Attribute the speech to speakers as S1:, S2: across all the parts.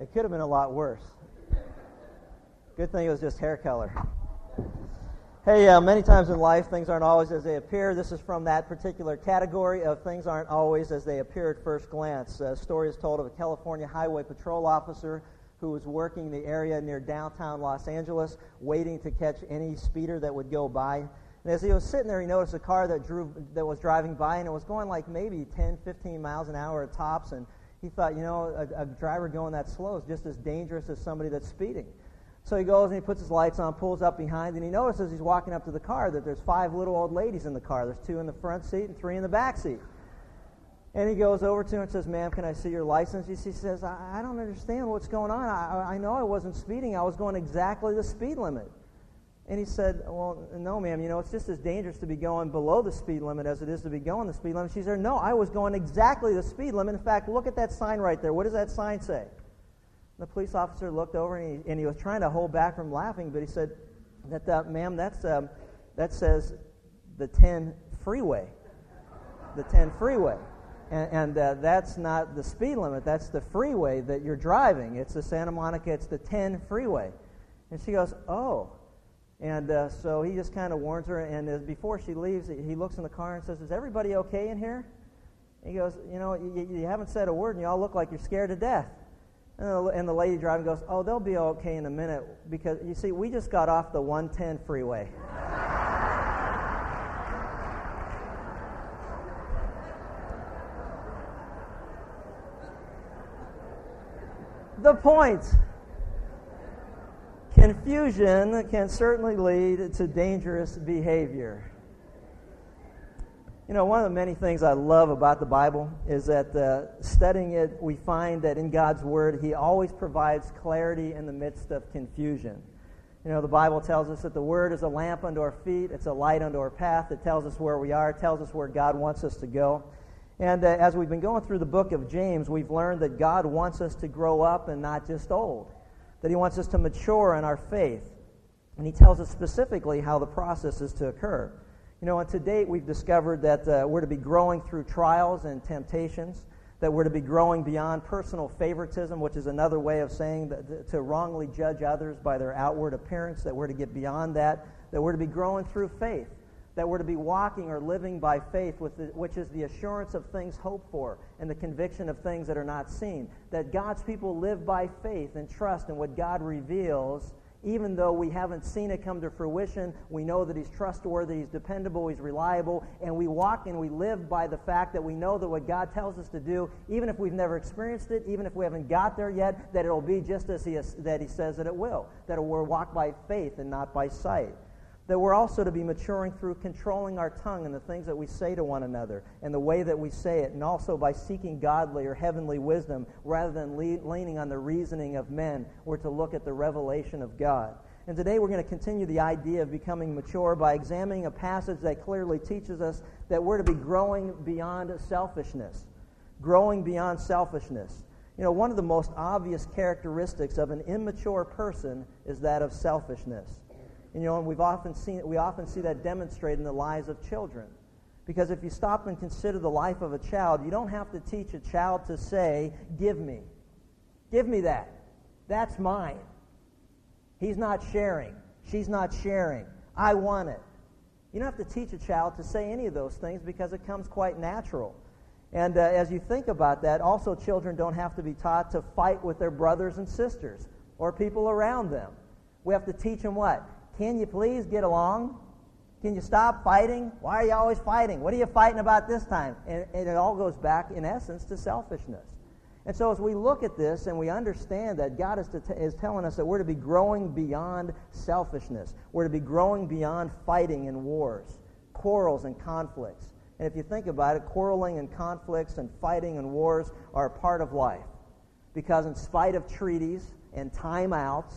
S1: It could have been a lot worse. Good thing it was just hair color. Hey, uh, many times in life, things aren't always as they appear. This is from that particular category of things aren't always as they appear at first glance. A story is told of a California Highway Patrol officer who was working the area near downtown Los Angeles, waiting to catch any speeder that would go by. And as he was sitting there, he noticed a car that, drew, that was driving by, and it was going like maybe 10, 15 miles an hour at tops. And he thought, you know, a, a driver going that slow is just as dangerous as somebody that's speeding. So he goes and he puts his lights on, pulls up behind, and he notices he's walking up to the car that there's five little old ladies in the car. There's two in the front seat and three in the back seat. And he goes over to her and says, Ma'am, can I see your license? She says, I, I don't understand what's going on. I, I know I wasn't speeding. I was going exactly the speed limit. And he said, Well, no, ma'am, you know, it's just as dangerous to be going below the speed limit as it is to be going the speed limit. She said, No, I was going exactly the speed limit. In fact, look at that sign right there. What does that sign say? The police officer looked over and he, and he was trying to hold back from laughing, but he said, that, uh, Ma'am, that's, um, that says the 10 freeway. The 10 freeway. And, and uh, that's not the speed limit, that's the freeway that you're driving. It's the Santa Monica, it's the 10 freeway. And she goes, Oh. And uh, so he just kind of warns her, and as, before she leaves, he looks in the car and says, Is everybody okay in here? He goes, You know, you, you haven't said a word, and you all look like you're scared to death. And the, and the lady driving goes, Oh, they'll be okay in a minute because, you see, we just got off the 110 freeway. the point confusion can certainly lead to dangerous behavior. You know, one of the many things I love about the Bible is that uh, studying it, we find that in God's Word, He always provides clarity in the midst of confusion. You know, the Bible tells us that the Word is a lamp unto our feet, it's a light unto our path. It tells us where we are, it tells us where God wants us to go. And uh, as we've been going through the book of James, we've learned that God wants us to grow up and not just old, that He wants us to mature in our faith. And He tells us specifically how the process is to occur. You know, and to date, we've discovered that uh, we're to be growing through trials and temptations, that we're to be growing beyond personal favoritism, which is another way of saying that, to wrongly judge others by their outward appearance, that we're to get beyond that, that we're to be growing through faith, that we're to be walking or living by faith, the, which is the assurance of things hoped for and the conviction of things that are not seen. That God's people live by faith and trust in what God reveals even though we haven't seen it come to fruition, we know that He's trustworthy, He's dependable, He's reliable, and we walk and we live by the fact that we know that what God tells us to do, even if we've never experienced it, even if we haven't got there yet, that it'll be just as He, that he says that it will. That we'll walk by faith and not by sight that we're also to be maturing through controlling our tongue and the things that we say to one another and the way that we say it, and also by seeking godly or heavenly wisdom rather than le- leaning on the reasoning of men. We're to look at the revelation of God. And today we're going to continue the idea of becoming mature by examining a passage that clearly teaches us that we're to be growing beyond selfishness. Growing beyond selfishness. You know, one of the most obvious characteristics of an immature person is that of selfishness. You know, and we've often seen we often see that demonstrated in the lives of children. Because if you stop and consider the life of a child, you don't have to teach a child to say, "Give me. Give me that. That's mine." He's not sharing. She's not sharing. I want it. You don't have to teach a child to say any of those things because it comes quite natural. And uh, as you think about that, also children don't have to be taught to fight with their brothers and sisters or people around them. We have to teach them what? Can you please get along? Can you stop fighting? Why are you always fighting? What are you fighting about this time? And, and, it all goes back, in essence, to selfishness. And so, as we look at this and we understand that God is, t- is telling us that we're to be growing beyond selfishness, we're to be growing beyond fighting and wars, quarrels and conflicts. And if you think about it, quarreling and conflicts and fighting and wars are a part of life. Because, in spite of treaties and timeouts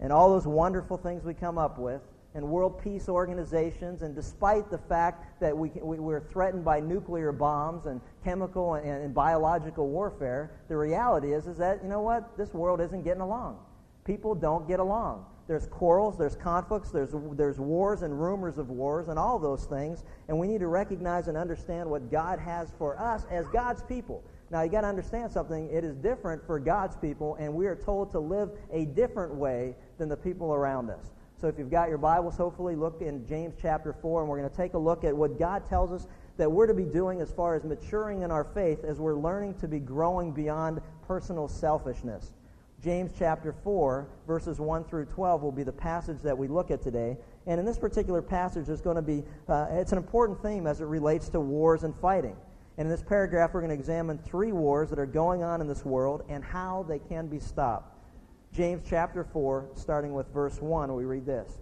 S1: and all those wonderful things we come up with, and world peace organizations, and despite the fact that we, we, are threatened by nuclear bombs and chemical and, and, biological warfare, the reality is, is that, you know what, this world isn't getting along. People don't get along. There's quarrels, there's conflicts, there's, there's wars and rumors of wars, and all those things, and we need to recognize and understand what God has for us as God's people Now, you got to understand something. It is different for God's people, and we are told to live a different way than the people around us. So, if you've got your Bibles, hopefully look in James chapter 4, and we're going to take a look at what God tells us that we're to be doing as far as maturing in our faith as we're learning to be growing beyond personal selfishness. James chapter 4, verses 1 through 12 will be the passage that we look at today. And in this particular passage, there's going to be, uh, it's an important theme as it relates to wars and fighting. And in this paragraph, we're going to examine three wars that are going on in this world and how they can be stopped. James chapter 4, starting with verse 1, we read this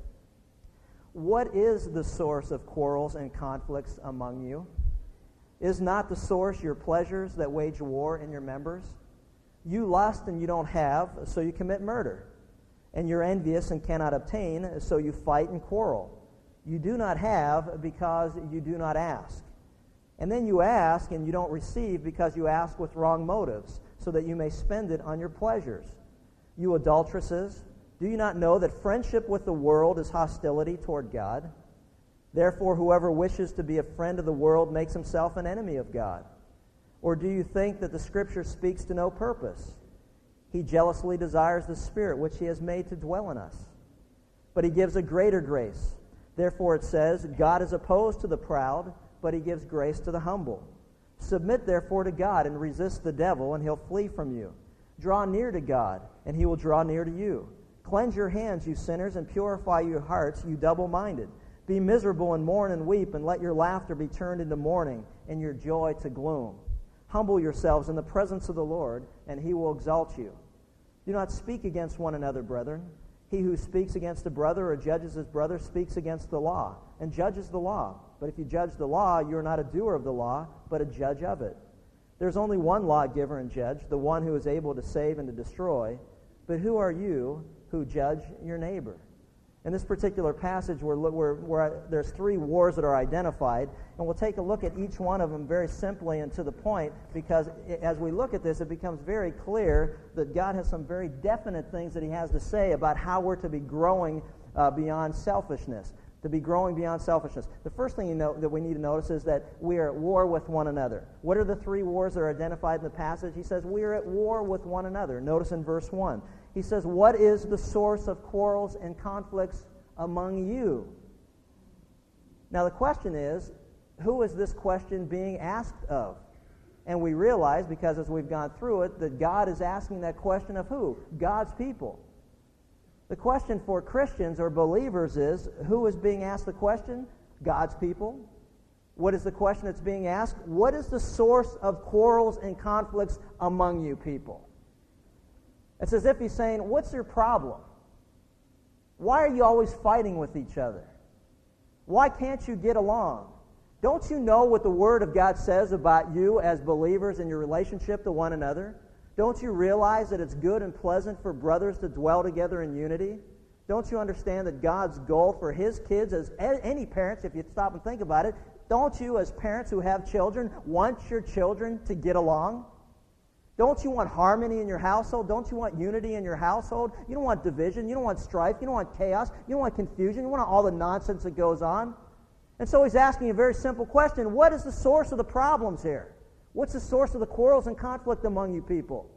S1: What is the source of quarrels and conflicts among you? Is not the source your pleasures that wage war in your members? You lust and you don't have, so you commit murder. And you're envious and cannot obtain, so you fight and quarrel. You do not have because you do not ask. And then you ask and you don't receive because you ask with wrong motives, so that you may spend it on your pleasures. You adulteresses, do you not know that friendship with the world is hostility toward God? Therefore, whoever wishes to be a friend of the world makes himself an enemy of God. Or do you think that the Scripture speaks to no purpose? He jealously desires the Spirit which He has made to dwell in us. But He gives a greater grace. Therefore, it says, God is opposed to the proud but he gives grace to the humble. Submit therefore to God and resist the devil, and he'll flee from you. Draw near to God, and he will draw near to you. Cleanse your hands, you sinners, and purify your hearts, you double minded. Be miserable and mourn and weep, and let your laughter be turned into mourning, and your joy to gloom. Humble yourselves in the presence of the Lord, and he will exalt you. Do not speak against one another, brethren. He who speaks against a brother or judges his brother speaks against the law, and judges the law. But if you judge the law, you're not a doer of the law, but a judge of it. There's only one lawgiver and judge, the one who is able to save and to destroy. But who are you who judge your neighbor? In this particular passage, we're, there's three wars that are identified, and we'll take a look at each one of them very simply and to the point, because as we look at this, it becomes very clear that God has some very definite things that He has to say about how we're to be growing uh, beyond selfishness to be growing beyond selfishness. The first thing you know that we need to notice is that we are at war with one another. What are the three wars that are identified in the passage? He says we are at war with one another. Notice in verse 1. He says, What is the source of quarrels and conflicts among you? Now the question is, who is this question being asked of? And we realize, because as we've gone through it, that God is asking that question of who? God's people. The question for Christians or believers is who is being asked the question? God's people. What is the question that's being asked? What is the source of quarrels and conflicts among you people? It's as if he's saying, What's your problem? Why are you always fighting with each other? Why can't you get along? Don't you know what the Word of God says about you as believers in your relationship to one another? Don't you realize that it's good and pleasant for brothers to dwell together in unity? Don't you understand that God's goal for his kids, as any parents, if you stop and think about it, don't you, as parents who have children, want your children to get along? Don't you want harmony in your household? Don't you want unity in your household? You don't want division. You don't want strife. You don't want chaos. You don't want confusion. You want all the nonsense that goes on. And so he's asking a very simple question What is the source of the problems here? What's the source of the quarrels and conflict among you people?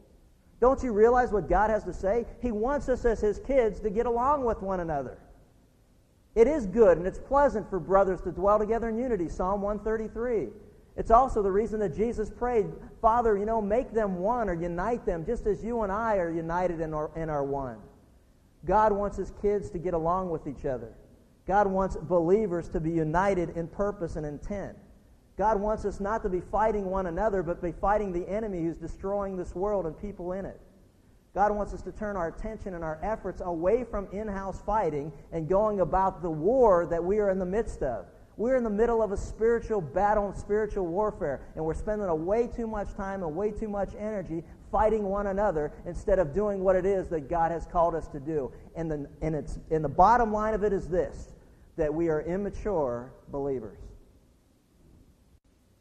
S1: Don't you realize what God has to say? He wants us as His kids to get along with one another. It is good and it's pleasant for brothers to dwell together in unity, Psalm 133. It's also the reason that Jesus prayed, Father, you know, make them one or unite them just as you and I are united in our, in our one. God wants His kids to get along with each other. God wants believers to be united in purpose and intent. God wants us not to be fighting one another, but be fighting the enemy who's destroying this world and people in it. God wants us to turn our attention and our efforts away from in house fighting and going about the war that we are in the midst of. We're in the middle of a spiritual battle and spiritual warfare, and we're spending a way too much time and way too much energy fighting one another instead of doing what it is that God has called us to do. And the, and, it's, and the bottom line of it is this that we are immature believers.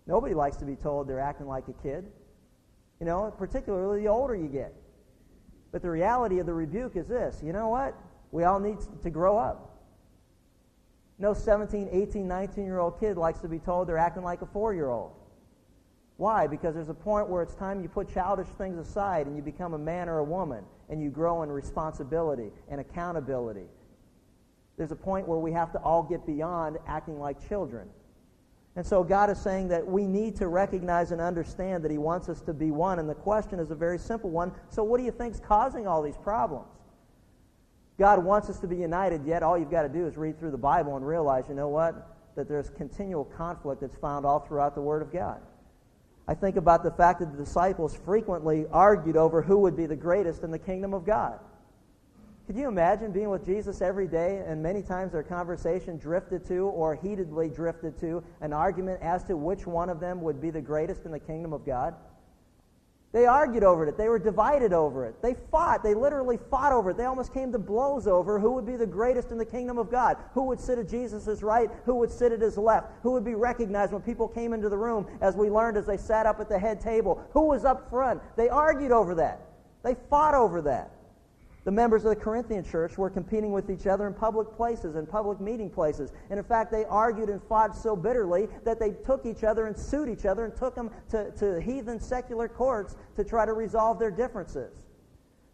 S1: Nobody likes to be told they're acting like a kid. You know, particularly the older you get. But the reality of the rebuke is this you know what? We all need to grow up. No 17, 18, 19 year old kid likes to be told they're acting like a four year old. Why? Because there's a point where it's time you put childish things aside and you become a man or a woman and you grow in responsibility and accountability. There's a point where we have to all get beyond acting like children. And so God is saying that we need to recognize and understand that He wants us to be one. And the question is a very simple one. So, what do you think is causing all these problems? God wants us to be united, yet all you've got to do is read through the Bible and realize, you know what? That there's continual conflict that's found all throughout the Word of God. I think about the fact that the disciples frequently argued over who would be the greatest in the kingdom of God. Could you imagine being with Jesus every day and many times their conversation drifted to or heatedly drifted to an argument as to which one of them would be the greatest in the kingdom of God? They argued over it. They were divided over it. They fought. They literally fought over it. They almost came to blows over who would be the greatest in the kingdom of God. Who would sit at Jesus' right? Who would sit at his left? Who would be recognized when people came into the room, as we learned as they sat up at the head table? Who was up front? They argued over that. They fought over that. The members of the Corinthian church were competing with each other in public places and public meeting places. And in fact, they argued and fought so bitterly that they took each other and sued each other and took them to, to heathen secular courts to try to resolve their differences.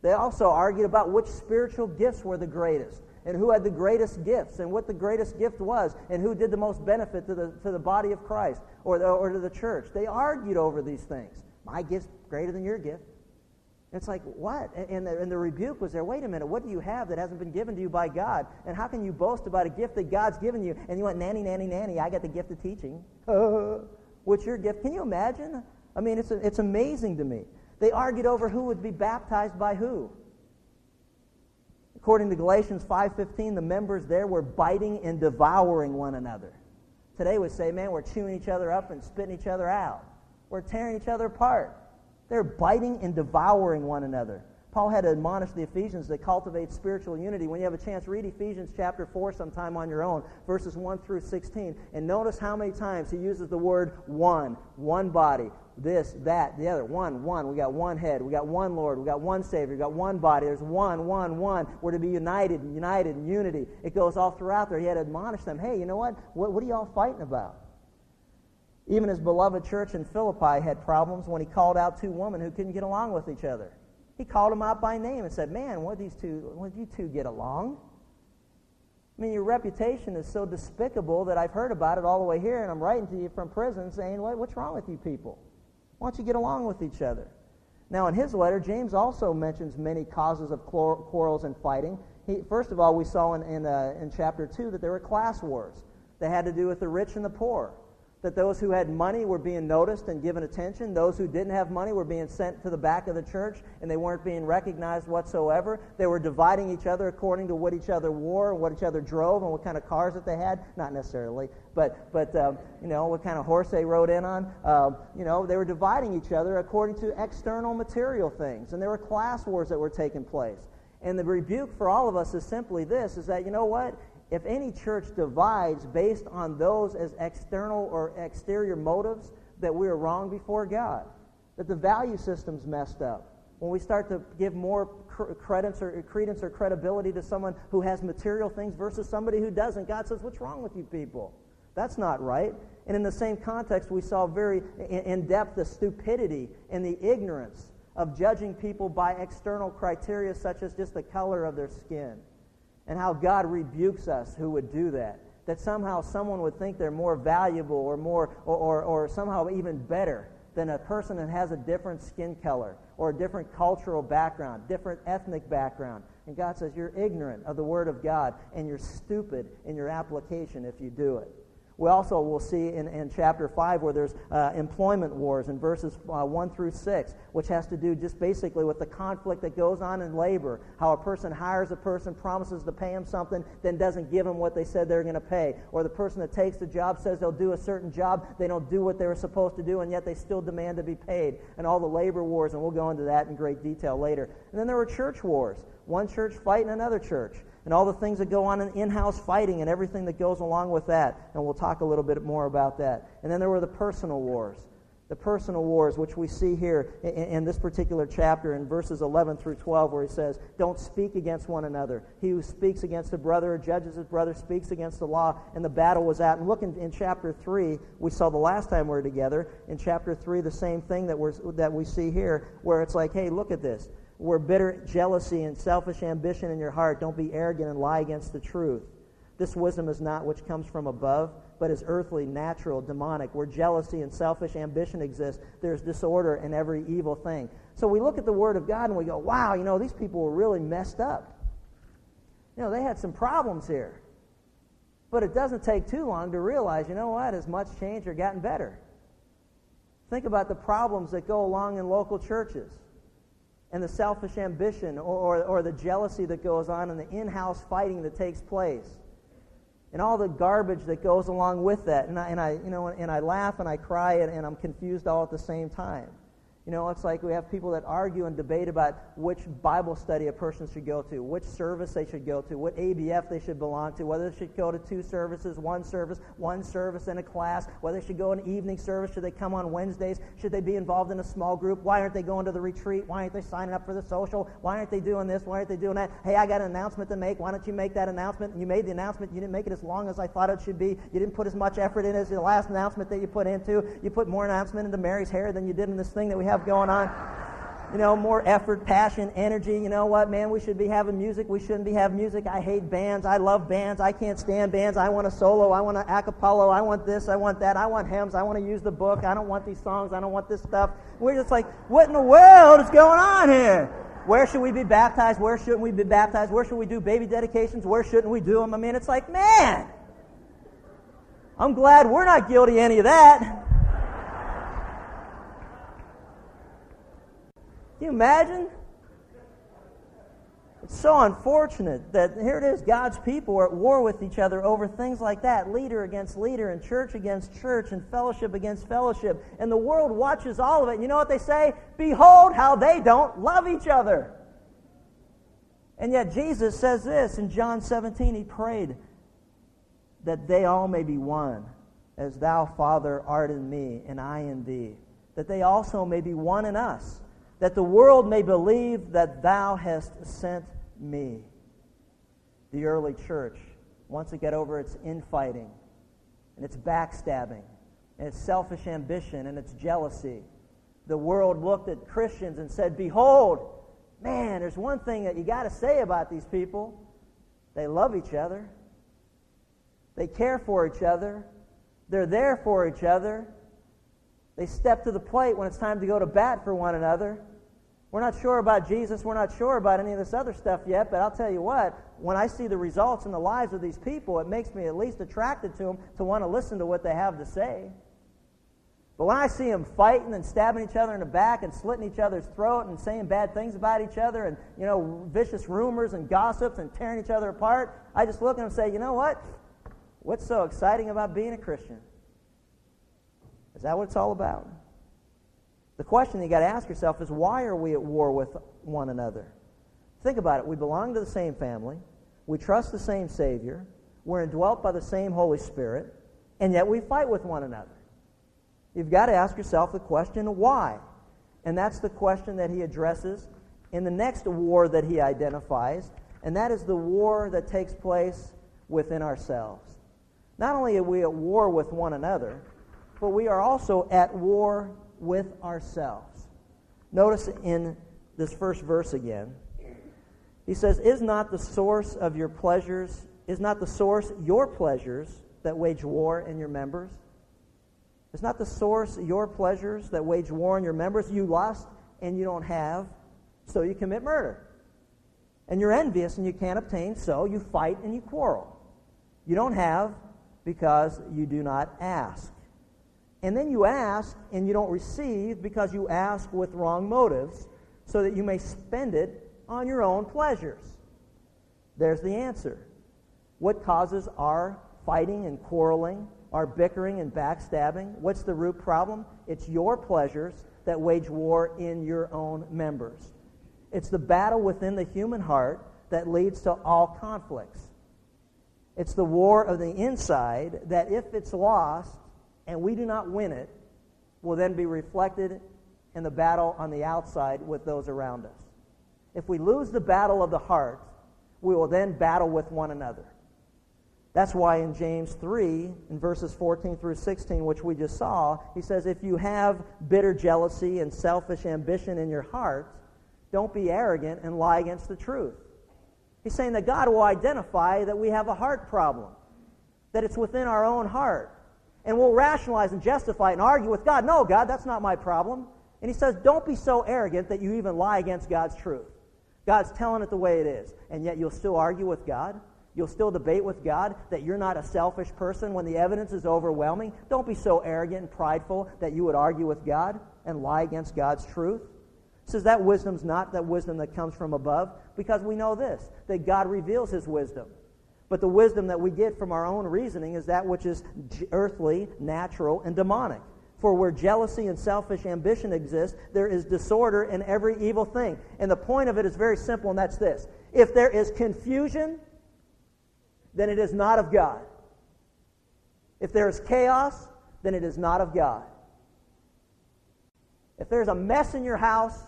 S1: They also argued about which spiritual gifts were the greatest and who had the greatest gifts and what the greatest gift was and who did the most benefit to the, to the body of Christ or, the, or to the church. They argued over these things. My gift's greater than your gift. It's like, what? And the, and the rebuke was there. Wait a minute. What do you have that hasn't been given to you by God? And how can you boast about a gift that God's given you? And you went, nanny, nanny, nanny. I got the gift of teaching. what's your gift? Can you imagine? I mean, it's, it's amazing to me. They argued over who would be baptized by who. According to Galatians 5.15, the members there were biting and devouring one another. Today we say, man, we're chewing each other up and spitting each other out. We're tearing each other apart. They're biting and devouring one another. Paul had to admonish the Ephesians to cultivate spiritual unity. When you have a chance, read Ephesians chapter 4 sometime on your own, verses 1 through 16. And notice how many times he uses the word one, one body, this, that, the other. One, one. We got one head. We got one Lord. We got one Savior. We got one body. There's one, one, one. We're to be united, united, in unity. It goes all throughout there. He had to admonish them. Hey, you know what? What, what are y'all fighting about? Even his beloved church in Philippi had problems when he called out two women who couldn't get along with each other. He called them out by name and said, Man, what these two, what you two get along? I mean, your reputation is so despicable that I've heard about it all the way here, and I'm writing to you from prison saying, what, What's wrong with you people? Why don't you get along with each other? Now, in his letter, James also mentions many causes of quarrels and fighting. He, first of all, we saw in, in, uh, in chapter 2 that there were class wars that had to do with the rich and the poor that those who had money were being noticed and given attention. Those who didn't have money were being sent to the back of the church and they weren't being recognized whatsoever. They were dividing each other according to what each other wore and what each other drove and what kind of cars that they had. Not necessarily, but, but um, you know, what kind of horse they rode in on. Um, you know, they were dividing each other according to external material things. And there were class wars that were taking place. And the rebuke for all of us is simply this, is that, you know what? If any church divides based on those as external or exterior motives, that we are wrong before God, that the value system's messed up. When we start to give more credence or credence or credibility to someone who has material things versus somebody who doesn't, God says, "What's wrong with you people?" That's not right. And in the same context, we saw very in depth the stupidity and the ignorance of judging people by external criteria such as just the color of their skin and how God rebukes us who would do that. That somehow someone would think they're more valuable or more or, or, or somehow even better than a person that has a different skin color or a different cultural background, different ethnic background. And God says you're ignorant of the Word of God and you're stupid in your application if you do it. We also will see in, in chapter 5 where there's uh, employment wars in verses uh, 1 through 6, which has to do just basically with the conflict that goes on in labor. How a person hires a person, promises to pay him something, then doesn't give him what they said they're going to pay. Or the person that takes the job says they'll do a certain job, they don't do what they were supposed to do, and yet they still demand to be paid. And all the labor wars, and we'll go into that in great detail later. And then there were church wars. One church fighting another church and all the things that go on in in-house fighting and everything that goes along with that. And we'll talk a little bit more about that. And then there were the personal wars. the personal wars, which we see here in, in, this particular chapter in verses 11 through 12, where he says, Don't speak against one another. He who speaks against a brother or judges his brother speaks against the law, and the battle was out. And look in, in chapter 3, we saw the last time we were together. In chapter 3, the same thing that, we're, that we see here, where it's like, Hey, look at this. Where bitter jealousy and selfish ambition in your heart, don't be arrogant and lie against the truth. This wisdom is not which comes from above but is earthly, natural, demonic. Where jealousy and selfish ambition exist, there's disorder in every evil thing. So we look at the Word of God and we go, wow, you know, these people were really messed up. You know, they had some problems here. But it doesn't take too long to realize, you know what, as much changed or gotten better. Think about the problems that go along in local churches and the selfish ambition or, or, or the jealousy that goes on and the in house fighting that takes place and all the garbage that goes along with that. And I, and I you know, and I laugh and I cry and, and I'm confused all at the same time. You know, it's like we have people that argue and debate about which Bible study a person should go to, which service they should go to, what ABF they should belong to, whether they should go to two services, one service, one service in a class, whether they should go an evening service, should they come on Wednesdays, should they be involved in a small group, why aren't they going to the retreat, why aren't they signing up for the social, why aren't they doing this, why aren't they doing that? Hey, I got an announcement to make, why don't you make that announcement? And you made the announcement, you didn't make it as long as I thought it should be, you didn't put as much effort in as the last announcement that you put into, you put more announcement into Mary's hair than you did in this thing that we have have going on. You know, more effort, passion, energy. You know what, man? We should be having music. We shouldn't be having music. I hate bands. I love bands. I can't stand bands. I want a solo. I want an acapella. I want this. I want that. I want hymns. I want to use the book. I don't want these songs. I don't want this stuff. We're just like, what in the world is going on here? Where should we be baptized? Where shouldn't we be baptized? Where should we do baby dedications? Where shouldn't we do them? I mean, it's like, man, I'm glad we're not guilty of any of that. Can you imagine? It's so unfortunate that here it is, God's people are at war with each other over things like that leader against leader, and church against church, and fellowship against fellowship. And the world watches all of it. And you know what they say? Behold how they don't love each other. And yet Jesus says this in John 17, he prayed that they all may be one, as thou, Father, art in me, and I in thee, that they also may be one in us that the world may believe that thou hast sent me. The early church wants to get over its infighting and its backstabbing and its selfish ambition and its jealousy. The world looked at Christians and said, Behold, man, there's one thing that you got to say about these people. They love each other, they care for each other, they're there for each other, they step to the plate when it's time to go to bat for one another. We're not sure about Jesus. We're not sure about any of this other stuff yet, but I'll tell you what, when I see the results in the lives of these people, it makes me at least attracted to them to want to listen to what they have to say. But when I see them fighting and stabbing each other in the back and slitting each other's throat and saying bad things about each other and, you know, vicious rumors and gossips and tearing each other apart, I just look at them and say, you know what? What's so exciting about being a Christian? Is that what it's all about? The question you got to ask yourself is why are we at war with one another? Think about it. We belong to the same family. We trust the same Savior. We're indwelt by the same Holy Spirit. And yet we fight with one another. You've got to ask yourself the question, why? And that's the question that he addresses in the next war that he identifies, and that is the war that takes place within ourselves. Not only are we at war with one another, but we are also at war with ourselves. Notice in this first verse again. He says, Is not the source of your pleasures, is not the source your pleasures that wage war in your members? Is not the source your pleasures that wage war in your members? You lust and you don't have, so you commit murder. And you're envious and you can't obtain, so you fight and you quarrel. You don't have because you do not ask. And then you ask and you don't receive because you ask with wrong motives so that you may spend it on your own pleasures. There's the answer. What causes our fighting and quarreling, our bickering and backstabbing? What's the root problem? It's your pleasures that wage war in your own members. It's the battle within the human heart that leads to all conflicts. It's the war of the inside that, if it's lost, and we do not win it, will then be reflected in the battle on the outside with those around us. If we lose the battle of the heart, we will then battle with one another. That's why in James 3, in verses 14 through 16, which we just saw, he says, If you have bitter jealousy and selfish ambition in your heart, don't be arrogant and lie against the truth. He's saying that God will identify that we have a heart problem, that it's within our own heart. And we'll rationalize and justify and argue with God. No, God, that's not my problem. And he says, Don't be so arrogant that you even lie against God's truth. God's telling it the way it is, and yet you'll still argue with God? You'll still debate with God that you're not a selfish person when the evidence is overwhelming? Don't be so arrogant and prideful that you would argue with God and lie against God's truth. says that wisdom's not that wisdom that comes from above because we know this that God reveals his wisdom. But the wisdom that we get from our own reasoning is that which is earthly, natural, and demonic. For where jealousy and selfish ambition exist, there is disorder in every evil thing. And the point of it is very simple, and that's this. If there is confusion, then it is not of God. If there is chaos, then it is not of God. If there's a mess in your house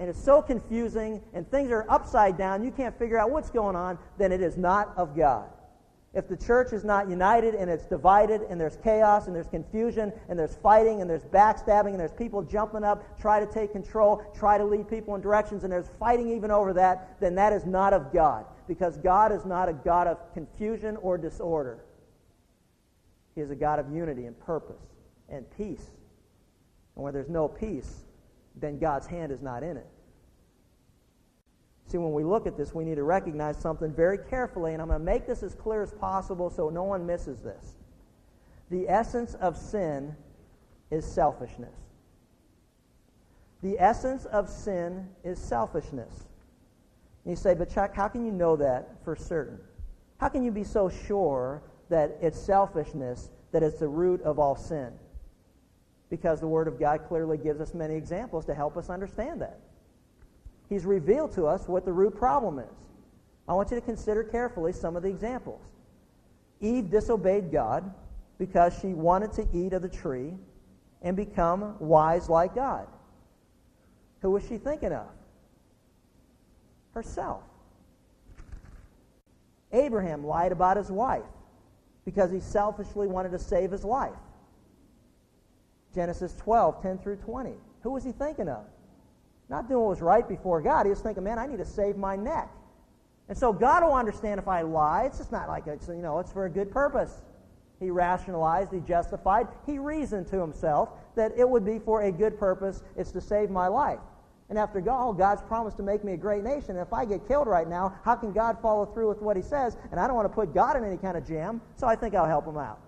S1: and it's so confusing and things are upside down, you can't figure out what's going on, then it is not of God. If the church is not united and it's divided and there's chaos and there's confusion and there's fighting and there's backstabbing and there's people jumping up, try to take control, try to lead people in directions and there's fighting even over that, then that is not of God. Because God is not a God of confusion or disorder. He is a God of unity and purpose and peace. And where there's no peace, then God's hand is not in it. See, when we look at this, we need to recognize something very carefully, and I'm going to make this as clear as possible so no one misses this. The essence of sin is selfishness. The essence of sin is selfishness. And you say, but Chuck, how can you know that for certain? How can you be so sure that it's selfishness that is the root of all sin? Because the Word of God clearly gives us many examples to help us understand that. He's revealed to us what the root problem is. I want you to consider carefully some of the examples. Eve disobeyed God because she wanted to eat of the tree and become wise like God. Who was she thinking of? Herself. Abraham lied about his wife because he selfishly wanted to save his life. Genesis 12, 10 through 20. Who was he thinking of? Not doing what was right before God. He was thinking, man, I need to save my neck. And so God will understand if I lie. It's just not like, it's, you know, it's for a good purpose. He rationalized, he justified, he reasoned to himself that it would be for a good purpose. It's to save my life. And after God, oh, God's promised to make me a great nation. And if I get killed right now, how can God follow through with what he says? And I don't want to put God in any kind of jam, so I think I'll help him out.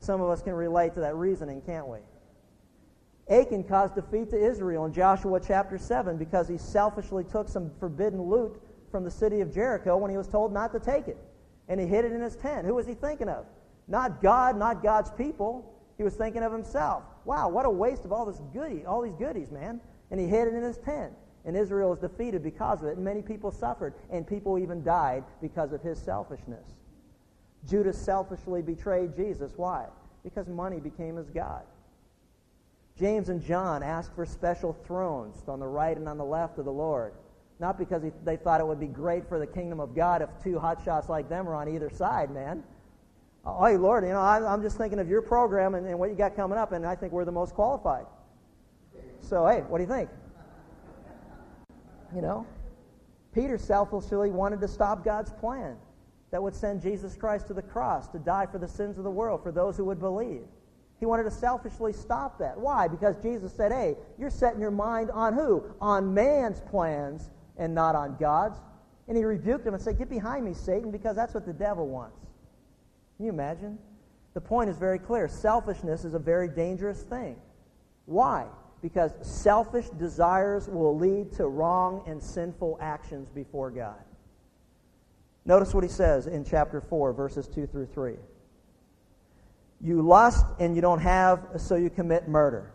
S1: Some of us can relate to that reasoning, can't we? Achan caused defeat to Israel in Joshua chapter 7 because he selfishly took some forbidden loot from the city of Jericho when he was told not to take it. And he hid it in his tent. Who was he thinking of? Not God, not God's people. He was thinking of himself. Wow, what a waste of all this goodie, all these goodies, man. And he hid it in his tent. And Israel was defeated because of it. And many people suffered. And people even died because of his selfishness. Judas selfishly betrayed Jesus. Why? Because money became his God. James and John asked for special thrones on the right and on the left of the Lord. Not because they thought it would be great for the kingdom of God if two hotshots like them were on either side, man. Oh, hey, Lord, you know, I, am just thinking of your program and, and what you got coming up, and I think we're the most qualified. So, hey, what do you think? You know, Peter selfishly wanted to stop God's plan that would send Jesus Christ to the cross to die for the sins of the world, for those who would believe. He wanted to selfishly stop that. Why? Because Jesus said, hey, you're setting your mind on who? On man's plans and not on God's. And he rebuked him and said, Get behind me, Satan, because that's what the devil wants. Can you imagine? The point is very clear. Selfishness is a very dangerous thing. Why? Because selfish desires will lead to wrong and sinful actions before God. Notice what he says in chapter 4, verses 2 through 3. You lust and you don't have, so you commit murder.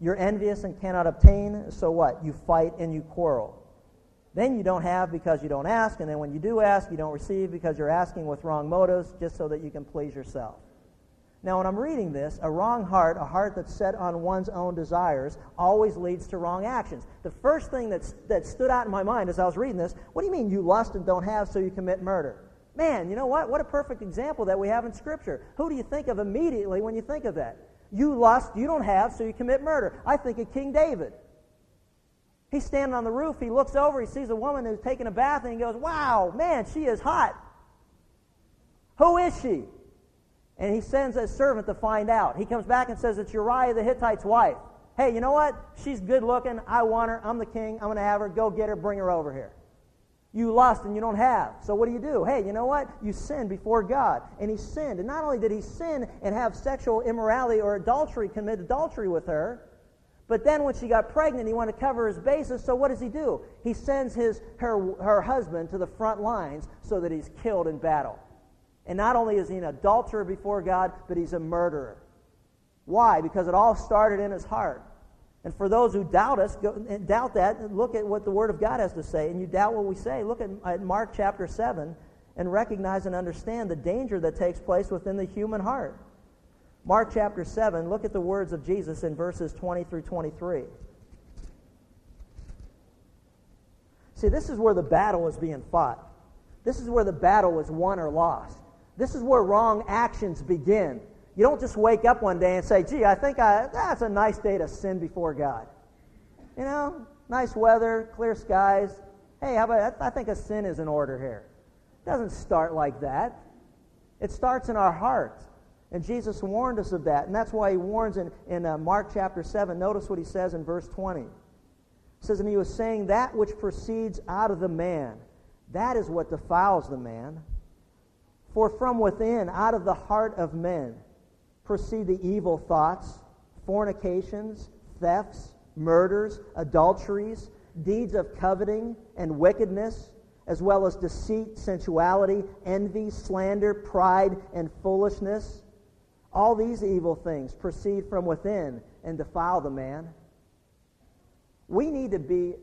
S1: You're envious and cannot obtain, so what? You fight and you quarrel. Then you don't have because you don't ask, and then when you do ask, you don't receive because you're asking with wrong motives just so that you can please yourself. Now, when I'm reading this, a wrong heart, a heart that's set on one's own desires, always leads to wrong actions. The first thing that's, that stood out in my mind as I was reading this what do you mean you lust and don't have, so you commit murder? Man, you know what? What a perfect example that we have in Scripture. Who do you think of immediately when you think of that? You lust, you don't have, so you commit murder. I think of King David. He's standing on the roof, he looks over, he sees a woman who's taking a bath, and he goes, Wow, man, she is hot. Who is she? And he sends a servant to find out. He comes back and says, It's Uriah the Hittite's wife. Hey, you know what? She's good looking. I want her. I'm the king. I'm going to have her. Go get her. Bring her over here. You lust and you don't have. So what do you do? Hey, you know what? You sin before God. And he sinned. And not only did he sin and have sexual immorality or adultery, commit adultery with her, but then when she got pregnant, he wanted to cover his bases. So what does he do? He sends his, her, her husband to the front lines so that he's killed in battle. And not only is he an adulterer before God, but he's a murderer. Why? Because it all started in his heart. And for those who doubt us, go, doubt that, look at what the Word of God has to say. And you doubt what we say, look at, at Mark chapter 7 and recognize and understand the danger that takes place within the human heart. Mark chapter 7, look at the words of Jesus in verses 20 through 23. See, this is where the battle is being fought. This is where the battle is won or lost. This is where wrong actions begin. You don't just wake up one day and say, gee, I think I, that's a nice day to sin before God. You know, nice weather, clear skies. Hey, how about, I think a sin is in order here. It doesn't start like that. It starts in our heart. And Jesus warned us of that. And that's why he warns in, in uh, Mark chapter 7. Notice what he says in verse 20. He says, And he was saying, That which proceeds out of the man, that is what defiles the man. For from within, out of the heart of men, proceed the evil thoughts, fornications, thefts, murders, adulteries, deeds of coveting and wickedness, as well as deceit, sensuality, envy, slander, pride, and foolishness. All these evil things proceed from within and defile the man. We need to be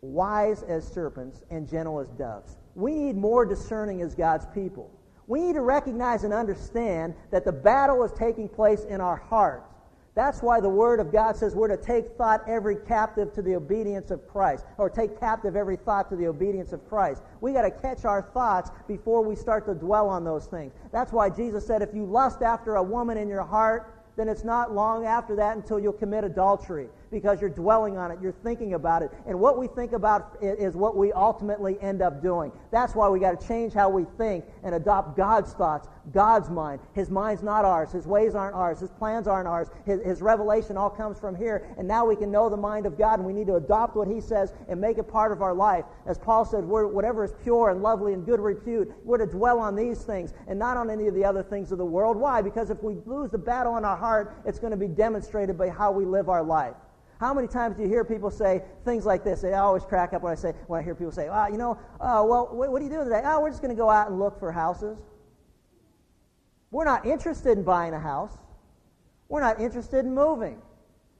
S1: wise as serpents and gentle as doves. We need more discerning as God's people. We need to recognize and understand that the battle is taking place in our hearts. That's why the Word of God says we're to take thought every captive to the obedience of Christ, or take captive every thought to the obedience of Christ. We got to catch our thoughts before we start to dwell on those things. That's why Jesus said, if you lust after a woman in your heart, then it's not long after that until you'll commit adultery because you're dwelling on it, you're thinking about it. And what we think about is what we ultimately end up doing. That's why we got to change how we think and adopt God's thoughts, God's mind. His mind's not ours, His ways aren't ours, His plans aren't ours, His, his revelation all comes from here. And now we can know the mind of God, and we need to adopt what He says and make it part of our life. As Paul said, whatever is pure and lovely and good repute, we're to dwell on these things and not on any of the other things of the world. Why? Because if we lose the battle in our heart, it's going to be demonstrated by how we live our life. How many times do you hear people say things like this? They always crack up when I say when I hear people say, "Ah, you know, uh, well, what, what are you doing today? Oh, we're just going to go out and look for houses." We're not interested in buying a house. We're not interested in moving.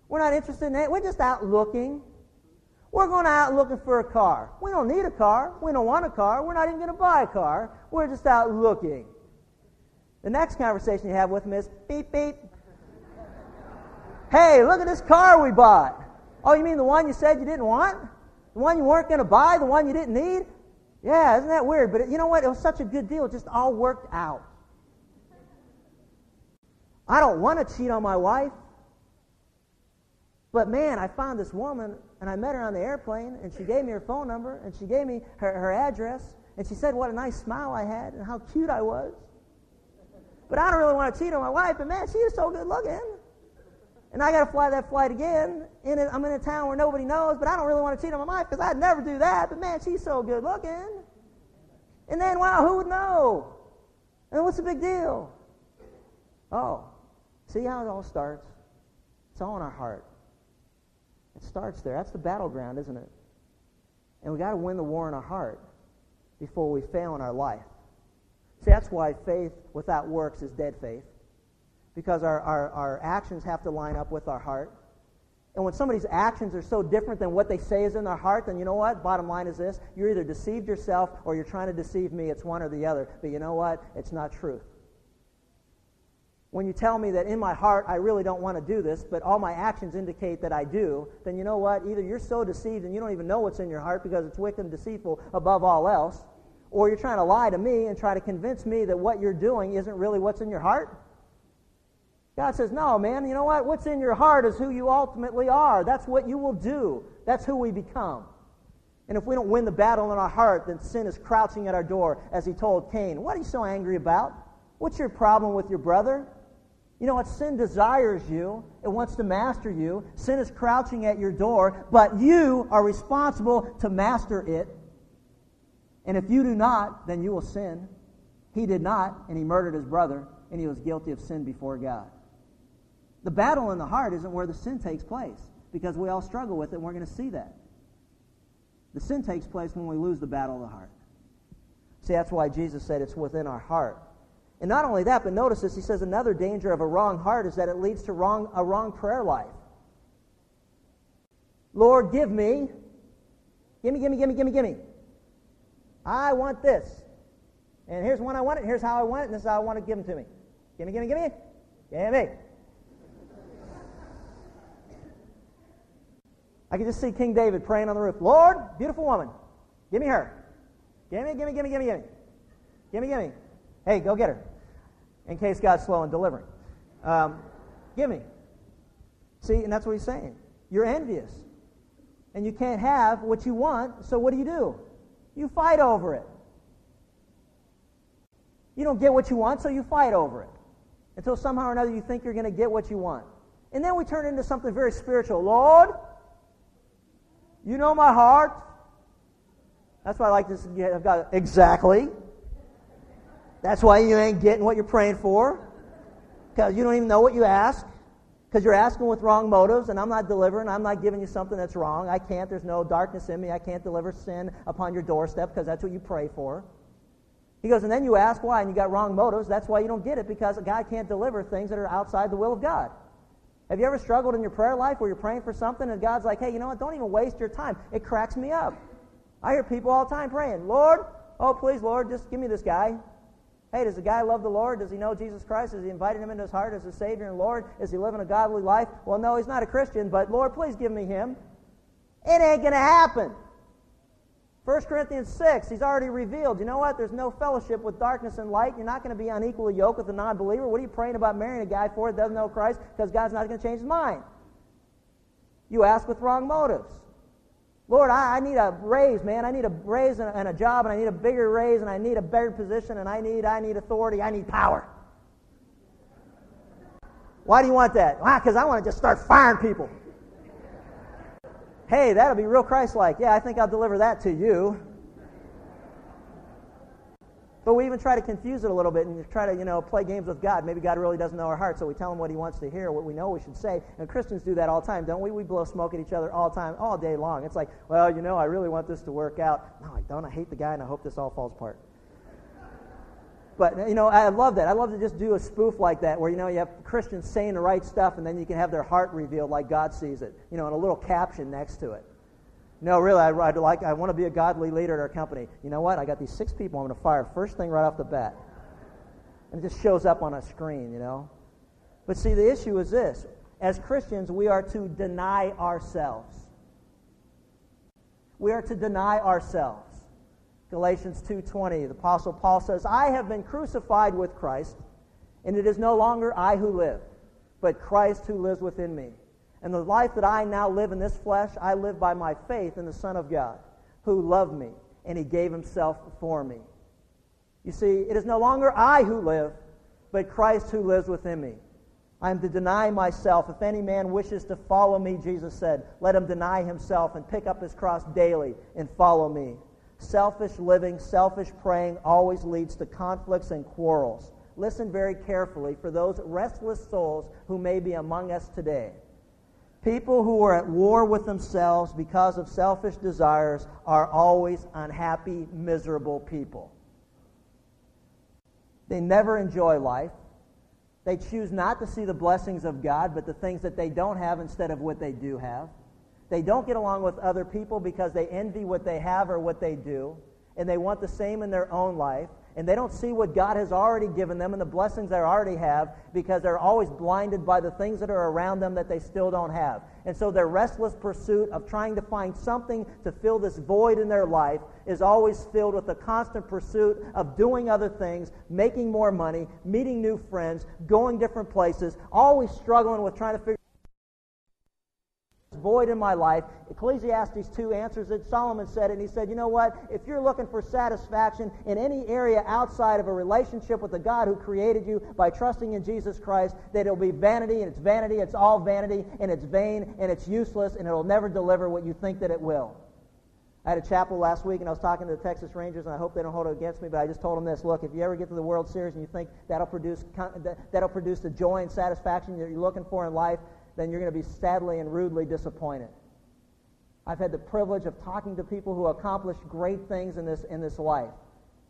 S1: We're not interested in. We're just out looking. We're going out looking for a car. We don't need a car. We don't want a car. We're not even going to buy a car. We're just out looking. The next conversation you have with them is beep, beep. Hey, look at this car we bought. Oh, you mean the one you said you didn't want? The one you weren't going to buy? The one you didn't need? Yeah, isn't that weird? But it, you know what? It was such a good deal. It just all worked out. I don't want to cheat on my wife. But man, I found this woman and I met her on the airplane and she gave me her phone number and she gave me her, her address and she said what a nice smile I had and how cute I was. But I don't really want to cheat on my wife, but man, she is so good looking. And I got to fly that flight again. In I'm in a town where nobody knows, but I don't really want to cheat on my wife because I'd never do that. But man, she's so good looking. And then, wow, who would know? And what's the big deal? Oh, see how it all starts? It's all in our heart. It starts there. That's the battleground, isn't it? And we got to win the war in our heart before we fail in our life. See, that's why faith without works is dead faith because our, our, our actions have to line up with our heart. And when somebody's actions are so different than what they say is in their heart, then you know what? Bottom line is this you're either deceived yourself or you're trying to deceive me. It's one or the other. But you know what? It's not truth. when you tell me that in my heart I really don't want to do this, but all my actions indicate that I do, then you know what? Either you're so deceived and you don't even know what's in your heart because it's wicked and deceitful above all else, or you're trying to lie to me and try to convince me that what you're doing isn't really what's in your heart. God says, No, man, you know what? What's in your heart is who you ultimately are. That's what you will do, that's who we become. And if we don't win the battle in our heart, then sin is crouching at our door, as he told Cain. What are you so angry about? What's your problem with your brother? You know what? Sin desires you. It wants to master you. Sin is crouching at your door, but you are responsible to master it. And if you do not, then you will sin. He did not, and he murdered his brother, and he was guilty of sin before God. The battle in the heart isn't where the sin takes place, because we all struggle with it, and we're going to see that. The sin takes place when we lose the battle of the heart. See, that's why Jesus said it's within our heart. And not only that, but notice this, he says another danger of a wrong heart is that it leads to wrong, a wrong prayer life. Lord, give me, give me, give me, give me, give me, give me. I want this. And here's when I want it, here's how I want it, and this is how I want to give them to me. Give me, give me. Give me, give me, give me. Give me. I can just see King David praying on the roof. Lord, beautiful woman, give me her. Give me, give me, give me, give me, give me. Give me, give me. Hey, go get her in case God's slow in delivering. Um, give me. See, and that's what he's saying. You're envious. And you can't have what you want, so what do you do? You fight over it. You don't get what you want, so you fight over it. Until somehow or another you think you're going to get what you want. And then we turn into something very spiritual. Lord, you know my heart. That's why I like this. I've got exactly. That's why you ain't getting what you're praying for. Because you don't even know what you ask. Because you're asking with wrong motives, and I'm not delivering. I'm not giving you something that's wrong. I can't. There's no darkness in me. I can't deliver sin upon your doorstep because that's what you pray for. He goes, and then you ask why, and you got wrong motives. That's why you don't get it because God can't deliver things that are outside the will of God. Have you ever struggled in your prayer life where you're praying for something and God's like, hey, you know what? Don't even waste your time. It cracks me up. I hear people all the time praying, Lord, oh, please, Lord, just give me this guy. Hey, does the guy love the Lord? Does he know Jesus Christ? Has he invited him into his heart as a Savior and Lord? Is he living a godly life? Well, no, he's not a Christian, but Lord, please give me him. It ain't going to happen. 1 Corinthians 6, he's already revealed. You know what? There's no fellowship with darkness and light. You're not going to be unequally yoked with a non believer. What are you praying about marrying a guy for that doesn't know Christ? Because God's not going to change his mind. You ask with wrong motives. Lord, I, I, need a raise, man. I need a raise and a, and a, job, and I need a bigger raise, and I need a better position, and I need, I need authority, I need power. Why do you want that? Why? Because I want to just start firing people. Hey, that'll be real Christ-like. Yeah, I think I'll deliver that to you. But we even try to confuse it a little bit and try to, you know, play games with God. Maybe God really doesn't know our heart, so we tell him what he wants to hear, what we know we should say. And Christians do that all the time, don't we? We blow smoke at each other all the time, all day long. It's like, well, you know, I really want this to work out. No, I don't. I hate the guy, and I hope this all falls apart. But, you know, I love that. I love to just do a spoof like that where, you know, you have Christians saying the right stuff, and then you can have their heart revealed like God sees it, you know, and a little caption next to it. No, really, I, would like, I want to be a godly leader at our company. You know what? I got these six people I'm going to fire first thing right off the bat. And it just shows up on a screen, you know? But see, the issue is this. As Christians, we are to deny ourselves. We are to deny ourselves. Galatians 2:20, the apostle Paul says, "I have been crucified with Christ, and it is no longer I who live, but Christ who lives within me." And the life that I now live in this flesh, I live by my faith in the Son of God, who loved me, and he gave himself for me. You see, it is no longer I who live, but Christ who lives within me. I am to deny myself. If any man wishes to follow me, Jesus said, let him deny himself and pick up his cross daily and follow me. Selfish living, selfish praying always leads to conflicts and quarrels. Listen very carefully for those restless souls who may be among us today. People who are at war with themselves because of selfish desires are always unhappy, miserable people. They never enjoy life. They choose not to see the blessings of God, but the things that they don't have instead of what they do have. They don't get along with other people because they envy what they have or what they do, and they want the same in their own life. And they don't see what God has already given them and the blessings they already have because they're always blinded by the things that are around them that they still don't have. And so their restless pursuit of trying to find something to fill this void in their life is always filled with a constant pursuit of doing other things, making more money, meeting new friends, going different places, always struggling with trying to figure void in my life. Ecclesiastes 2 answers it. Solomon said it, and he said, You know what? If you're looking for satisfaction in any area outside of a relationship with the God who created you by trusting in Jesus Christ, that it'll be vanity, and it's vanity, it's all vanity, and it's vain, and it's useless, and it'll never deliver what you think that it will. I had a chapel last week, and I was talking to the Texas Rangers, and I hope they don't hold it against me, but I just told them this: Look, if you ever get to the World Series and you think that'll produce that'll produce the joy and satisfaction that you're looking for in life, then you're going to be sadly and rudely disappointed. I've had the privilege of talking to people who accomplished great things in this, in this life.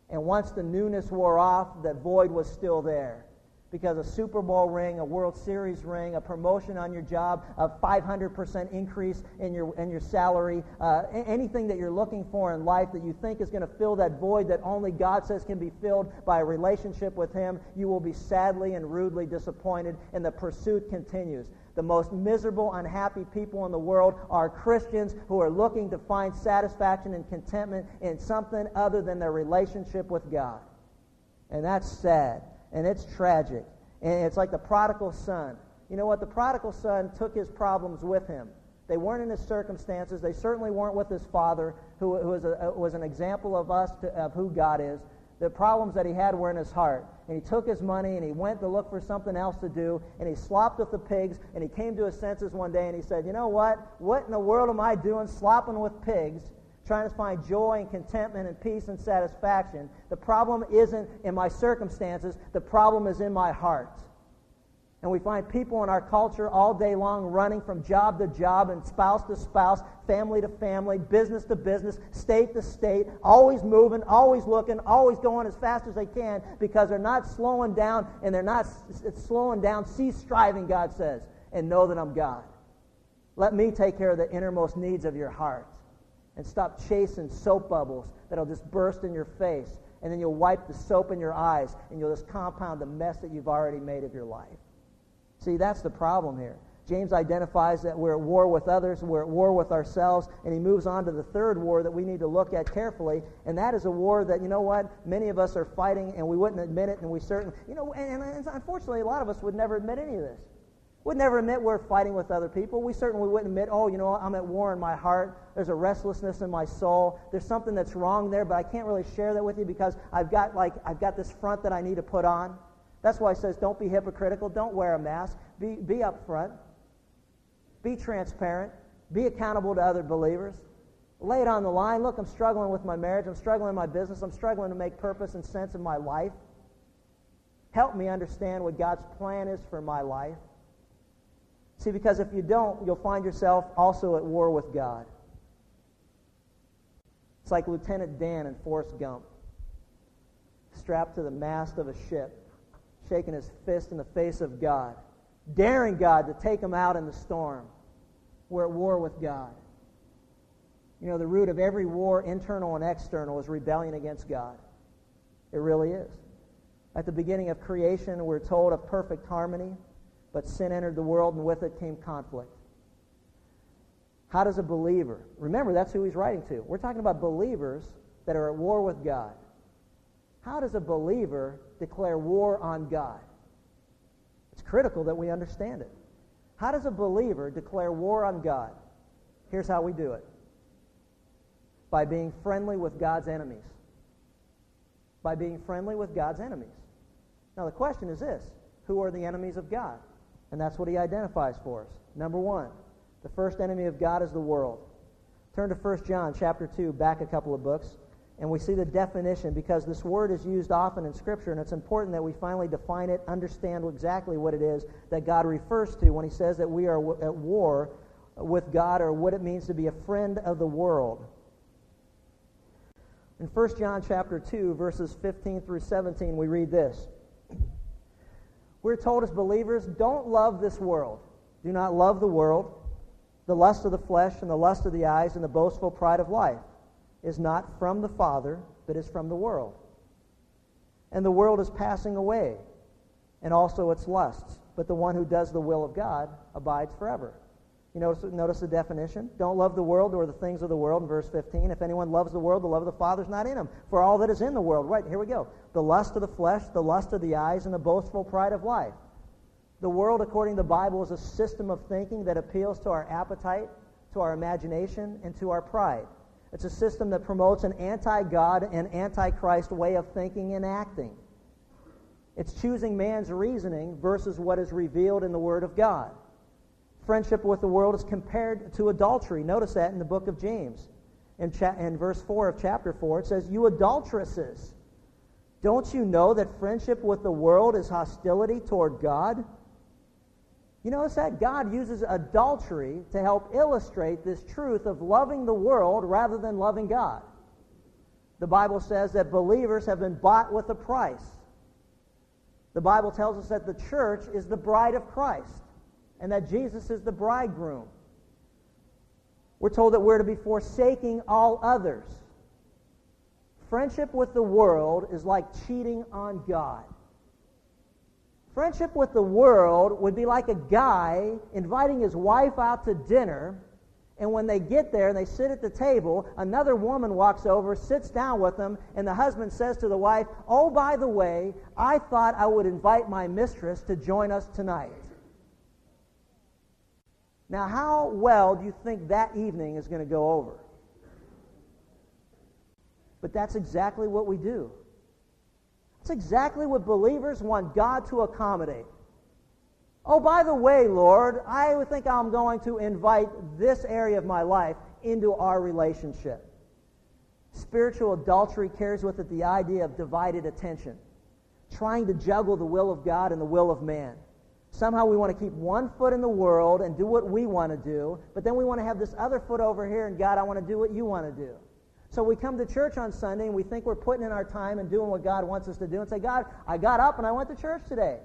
S1: And once the newness wore off, that void was still there. Because a Super Bowl ring, a World Series ring, a promotion on your job, a 500% increase in your, in your salary, uh, anything that you're looking for in life that you think is going to fill that void that only God says can be filled by a relationship with Him, you will be sadly and rudely disappointed, and the pursuit continues. The most miserable, unhappy people in the world are Christians who are looking to find satisfaction and contentment in something other than their relationship with God. And that's sad. And it's tragic. And it's like the prodigal son. You know what? The prodigal son took his problems with him. They weren't in his circumstances. They certainly weren't with his father, who, who was, a, was an example of us, to, of who God is. The problems that he had were in his heart and he took his money and he went to look for something else to do and he slopped with the pigs and he came to his senses one day and he said, You know what? What in the world am I doing slopping with pigs? Trying to find joy and contentment and peace and satisfaction. The problem isn't in my circumstances, the problem is in my heart. And we find people in our culture all day long running from job to job and spouse to spouse, family to family, business to business, state to state, always moving, always looking, always going as fast as they can because they're not slowing down and they're not slowing down. Cease striving, God says, and know that I'm God. Let me take care of the innermost needs of your heart and stop chasing soap bubbles that'll just burst in your face and then you'll wipe the soap in your eyes and you'll just compound the mess that you've already made of your life. See, that's the problem here. James identifies that we're at war with others, we're at war with ourselves, and he moves on to the third war that we need to look at carefully, and that is a war that, you know what, many of us are fighting, and we wouldn't admit it, and we certainly, you know, and, and unfortunately, a lot of us would never admit any of this. Would never admit we're fighting with other people. We certainly wouldn't admit, oh, you know, I'm at war in my heart. There's a restlessness in my soul. There's something that's wrong there, but I can't really share that with you because I've got like I've got this front that I need to put on. That's why he says don't be hypocritical, don't wear a mask, be, be upfront, be transparent, be accountable to other believers. Lay it on the line. Look, I'm struggling with my marriage, I'm struggling in my business, I'm struggling to make purpose and sense in my life. Help me understand what God's plan is for my life. See, because if you don't, you'll find yourself also at war with God. It's like Lieutenant Dan in Forrest Gump, strapped to the mast of a ship shaking his fist in the face of God, daring God to take him out in the storm. We're at war with God. You know, the root of every war, internal and external, is rebellion against God. It really is. At the beginning of creation, we're told of perfect harmony, but sin entered the world, and with it came conflict. How does a believer, remember, that's who he's writing to. We're talking about believers that are at war with God. How does a believer declare war on God? It's critical that we understand it. How does a believer declare war on God? Here's how we do it by being friendly with God's enemies. By being friendly with God's enemies. Now, the question is this who are the enemies of God? And that's what he identifies for us. Number one, the first enemy of God is the world. Turn to 1 John chapter 2, back a couple of books and we see the definition because this word is used often in Scripture, and it's important that we finally define it, understand exactly what it is that God refers to when he says that we are at war with God or what it means to be a friend of the world. In 1 John chapter 2, verses 15 through 17, we read this. We're told as believers, don't love this world. Do not love the world, the lust of the flesh, and the lust of the eyes, and the boastful pride of life is not from the Father, but is from the world. and the world is passing away, and also its lusts. But the one who does the will of God abides forever. You notice, notice the definition? Don't love the world or the things of the world in verse 15. If anyone loves the world, the love of the Father is not in him. For all that is in the world, right, here we go. The lust of the flesh, the lust of the eyes, and the boastful pride of life. The world, according to the Bible, is a system of thinking that appeals to our appetite, to our imagination, and to our pride. It's a system that promotes an anti-God and anti-Christ way of thinking and acting. It's choosing man's reasoning versus what is revealed in the Word of God. Friendship with the world is compared to adultery. Notice that in the book of James. In, cha- in verse 4 of chapter 4, it says, You adulteresses, don't you know that friendship with the world is hostility toward God? You notice that God uses adultery to help illustrate this truth of loving the world rather than loving God. The Bible says that believers have been bought with a price. The Bible tells us that the church is the bride of Christ and that Jesus is the bridegroom. We're told that we're to be forsaking all others. Friendship with the world is like cheating on God. Friendship with the world would be like a guy inviting his wife out to dinner, and when they get there and they sit at the table, another woman walks over, sits down with them, and the husband says to the wife, Oh, by the way, I thought I would invite my mistress to join us tonight. Now, how well do you think that evening is going to go over? But that's exactly what we do. That's exactly what believers want God to accommodate. Oh, by the way, Lord, I think I'm going to invite this area of my life into our relationship. Spiritual adultery carries with it the idea of divided attention, trying to juggle the will of God and the will of man. Somehow we want to keep one foot in the world and do what we want to do, but then we want to have this other foot over here, and God, I want to do what you want to do. So we come to church on Sunday and we think we're putting in our time and doing what God wants us to do and say, God, I got up and I went to church today.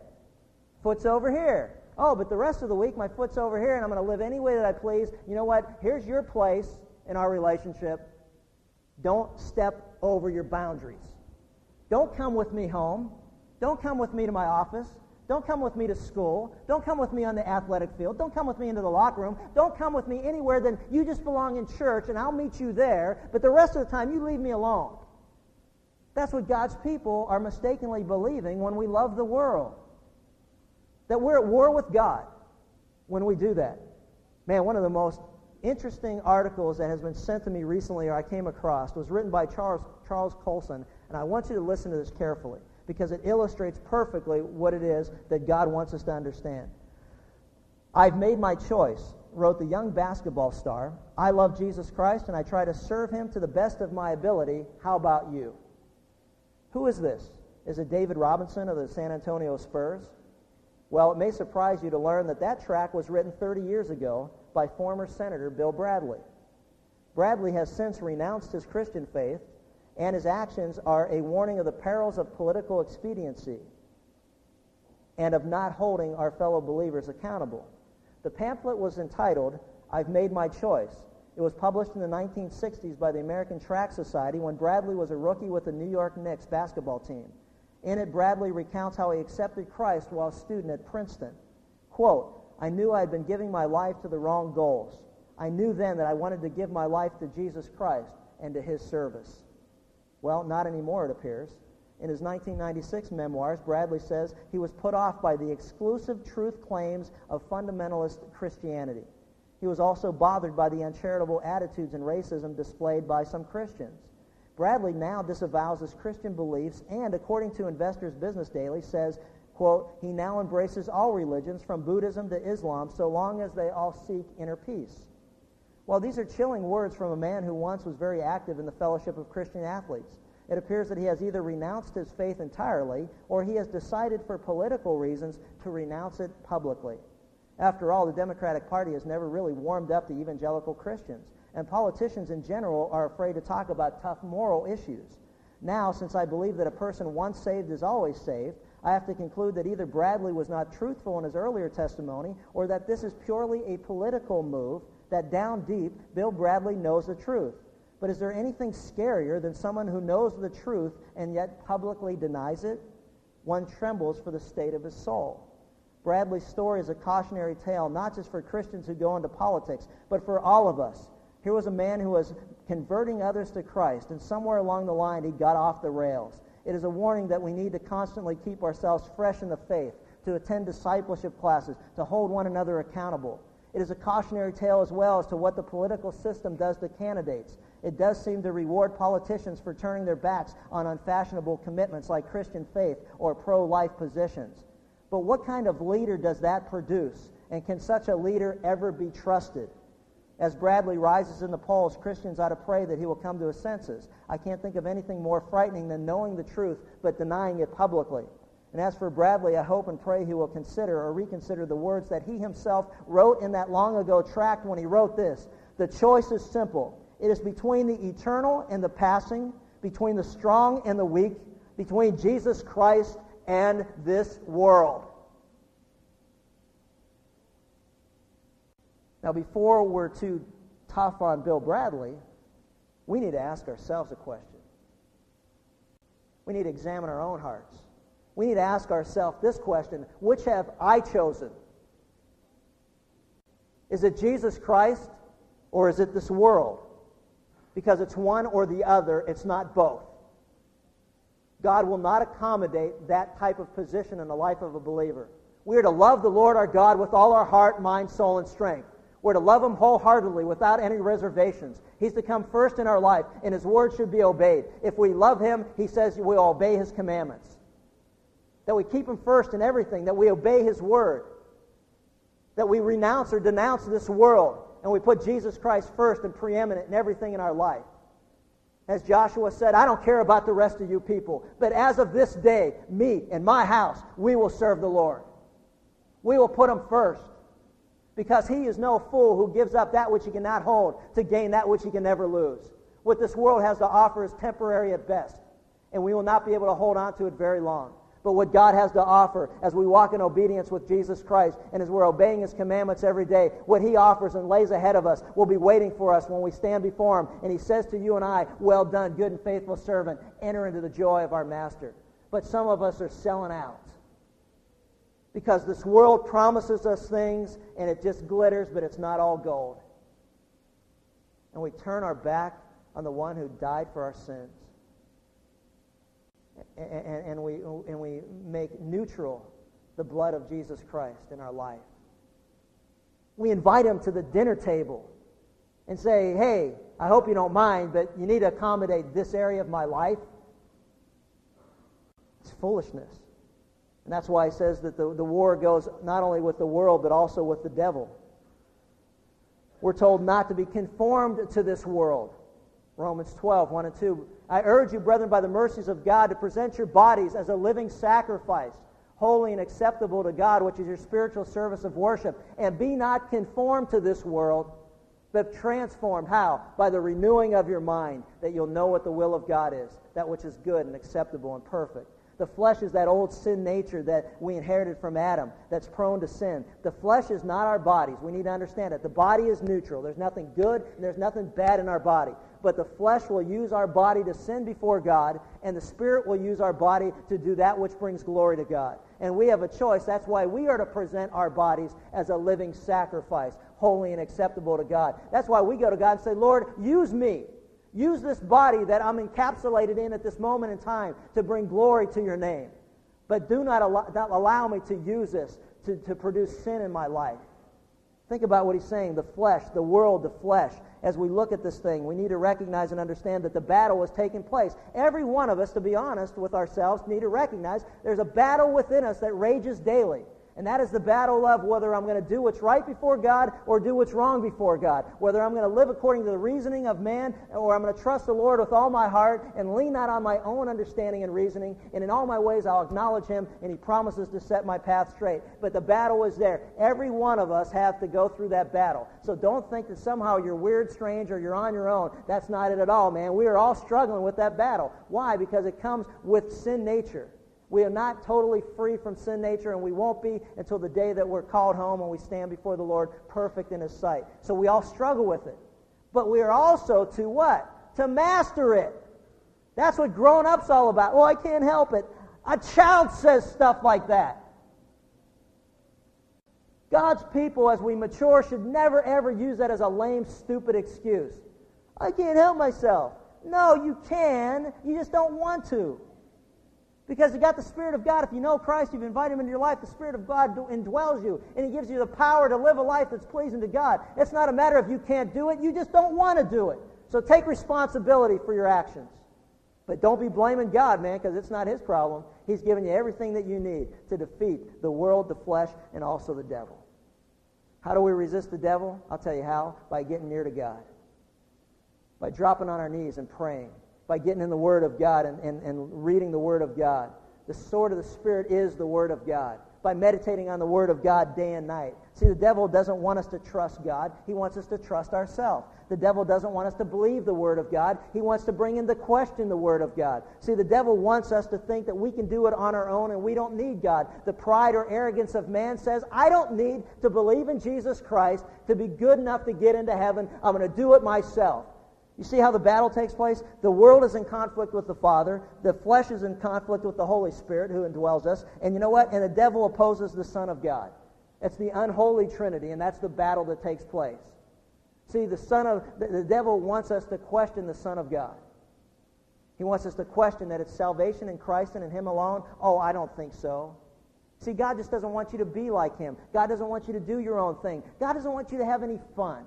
S1: Foot's over here. Oh, but the rest of the week my foot's over here and I'm going to live any way that I please. You know what? Here's your place in our relationship. Don't step over your boundaries. Don't come with me home. Don't come with me to my office. Don't come with me to school. Don't come with me on the athletic field. Don't come with me into the locker room. Don't come with me anywhere then you just belong in church and I'll meet you there, but the rest of the time you leave me alone. That's what God's people are mistakenly believing when we love the world. That we're at war with God when we do that. Man, one of the most interesting articles that has been sent to me recently or I came across was written by Charles, Charles Colson, and I want you to listen to this carefully because it illustrates perfectly what it is that God wants us to understand. I've made my choice, wrote the young basketball star. I love Jesus Christ and I try to serve him to the best of my ability. How about you? Who is this? Is it David Robinson of the San Antonio Spurs? Well, it may surprise you to learn that that track was written 30 years ago by former Senator Bill Bradley. Bradley has since renounced his Christian faith and his actions are a warning of the perils of political expediency and of not holding our fellow believers accountable. The pamphlet was entitled, I've Made My Choice. It was published in the 1960s by the American Tract Society when Bradley was a rookie with the New York Knicks basketball team. In it, Bradley recounts how he accepted Christ while a student at Princeton. Quote, I knew I had been giving my life to the wrong goals. I knew then that I wanted to give my life to Jesus Christ and to his service. Well, not anymore, it appears. In his 1996 memoirs, Bradley says he was put off by the exclusive truth claims of fundamentalist Christianity. He was also bothered by the uncharitable attitudes and racism displayed by some Christians. Bradley now disavows his Christian beliefs and, according to Investors Business Daily, says, quote, he now embraces all religions from Buddhism to Islam so long as they all seek inner peace. Well, these are chilling words from a man who once was very active in the fellowship of Christian athletes. It appears that he has either renounced his faith entirely or he has decided for political reasons to renounce it publicly. After all, the Democratic Party has never really warmed up to evangelical Christians, and politicians in general are afraid to talk about tough moral issues. Now, since I believe that a person once saved is always saved, I have to conclude that either Bradley was not truthful in his earlier testimony or that this is purely a political move that down deep, Bill Bradley knows the truth. But is there anything scarier than someone who knows the truth and yet publicly denies it? One trembles for the state of his soul. Bradley's story is a cautionary tale, not just for Christians who go into politics, but for all of us. Here was a man who was converting others to Christ, and somewhere along the line he got off the rails. It is a warning that we need to constantly keep ourselves fresh in the faith, to attend discipleship classes, to hold one another accountable. It is a cautionary tale as well as to what the political system does to candidates. It does seem to reward politicians for turning their backs on unfashionable commitments like Christian faith or pro life positions. But what kind of leader does that produce? And can such a leader ever be trusted? As Bradley rises in the polls, Christians ought to pray that he will come to his senses. I can't think of anything more frightening than knowing the truth but denying it publicly. And as for Bradley, I hope and pray he will consider or reconsider the words that he himself wrote in that long ago tract when he wrote this. The choice is simple. It is between the eternal and the passing, between the strong and the weak, between Jesus Christ and this world. Now, before we're too tough on Bill Bradley, we need to ask ourselves a question. We need to examine our own hearts. We need to ask ourselves this question Which have I chosen? Is it Jesus Christ or is it this world? because it's one or the other, it's not both. God will not accommodate that type of position in the life of a believer. We are to love the Lord our God with all our heart, mind, soul, and strength. We're to love him wholeheartedly without any reservations. He's to come first in our life, and his word should be obeyed. If we love him, he says we'll obey his commandments. That we keep him first in everything, that we obey his word, that we renounce or denounce this world, and we put Jesus Christ first and preeminent in everything in our life. As Joshua said, I don't care about the rest of you people, but as of this day, me and my house, we will serve the Lord. We will put him first because he is no fool who gives up that which he cannot hold to gain that which he can never lose. What this world has to offer is temporary at best, and we will not be able to hold on to it very long but what God has to offer as we walk in obedience with Jesus Christ and as we're obeying His commandments every day, what He offers and lays ahead of us will be waiting for us when we stand before Him. And He says to you and I, Well done, good and faithful servant, enter into the joy of our Master. But some of us are selling out because this world promises us things and it just glitters, but it's not all gold. And we turn our back on the one who died for our sins and, and, we, and we make neutral the blood of Jesus Christ in our life. We invite him to the dinner table and say, hey, I hope you don't mind, but you need to accommodate this area of my life. It's foolishness. And that's why he says that the, the war goes not only with the world, but also with the devil. We're told not to be conformed to this world. Romans 12, 1 and 2 I urge you, brethren, by the mercies of God, to present your bodies as a living sacrifice, holy and acceptable to God, which is your spiritual service of worship. And be not conformed to this world, but transformed. How? By the renewing of your mind, that you'll know what the will of God is, that which is good and acceptable and perfect. The flesh is that old sin nature that we inherited from Adam that's prone to sin. The flesh is not our bodies. We need to understand it. The body is neutral. There's nothing good and there's nothing bad in our body but the flesh will use our body to sin before God, and the Spirit will use our body to do that which brings glory to God. And we have a choice. That's why we are to present our bodies as a living sacrifice, holy and acceptable to God. That's why we go to God and say, Lord, use me. Use this body that I'm encapsulated in at this moment in time to bring glory to your name. But do not allow, not allow me to use this to, to produce sin in my life. Think about what he's saying the flesh, the world, the flesh as we look at this thing. We need to recognize and understand that the battle is taking place. Every one of us, to be honest with ourselves, need to recognize there's a battle within us that rages daily. And that is the battle of whether I'm going to do what's right before God or do what's wrong before God. Whether I'm going to live according to the reasoning of man or I'm going to trust the Lord with all my heart and lean not on my own understanding and reasoning. And in all my ways I'll acknowledge Him and He promises to set my path straight. But the battle is there. Every one of us have to go through that battle. So don't think that somehow you're weird, strange, or you're on your own. That's not it at all, man. We are all struggling with that battle. Why? Because it comes with sin nature. We are not totally free from sin nature, and we won't be until the day that we're called home and we stand before the Lord perfect in His sight. So we all struggle with it. But we are also to what? to master it. That's what grown up's all about. Well, I can't help it. A child says stuff like that. God's people, as we mature, should never ever use that as a lame, stupid excuse. I can't help myself. No, you can. You just don't want to. Because you got the Spirit of God. If you know Christ, you've invited Him into your life, the Spirit of God indwells you, and He gives you the power to live a life that's pleasing to God. It's not a matter of you can't do it, you just don't want to do it. So take responsibility for your actions. But don't be blaming God, man, because it's not His problem. He's given you everything that you need to defeat the world, the flesh, and also the devil. How do we resist the devil? I'll tell you how. By getting near to God. By dropping on our knees and praying by getting in the Word of God and, and, and reading the Word of God. The sword of the Spirit is the Word of God. By meditating on the Word of God day and night. See, the devil doesn't want us to trust God. He wants us to trust ourselves. The devil doesn't want us to believe the Word of God. He wants to bring into question the Word of God. See, the devil wants us to think that we can do it on our own and we don't need God. The pride or arrogance of man says, I don't need to believe in Jesus Christ to be good enough to get into heaven. I'm going to do it myself. You see how the battle takes place? The world is in conflict with the Father. The flesh is in conflict with the Holy Spirit who indwells us. And you know what? And the devil opposes the Son of God. It's the unholy Trinity, and that's the battle that takes place. See, the Son of the, the devil wants us to question the Son of God. He wants us to question that it's salvation in Christ and in Him alone. Oh, I don't think so. See, God just doesn't want you to be like Him. God doesn't want you to do your own thing. God doesn't want you to have any fun.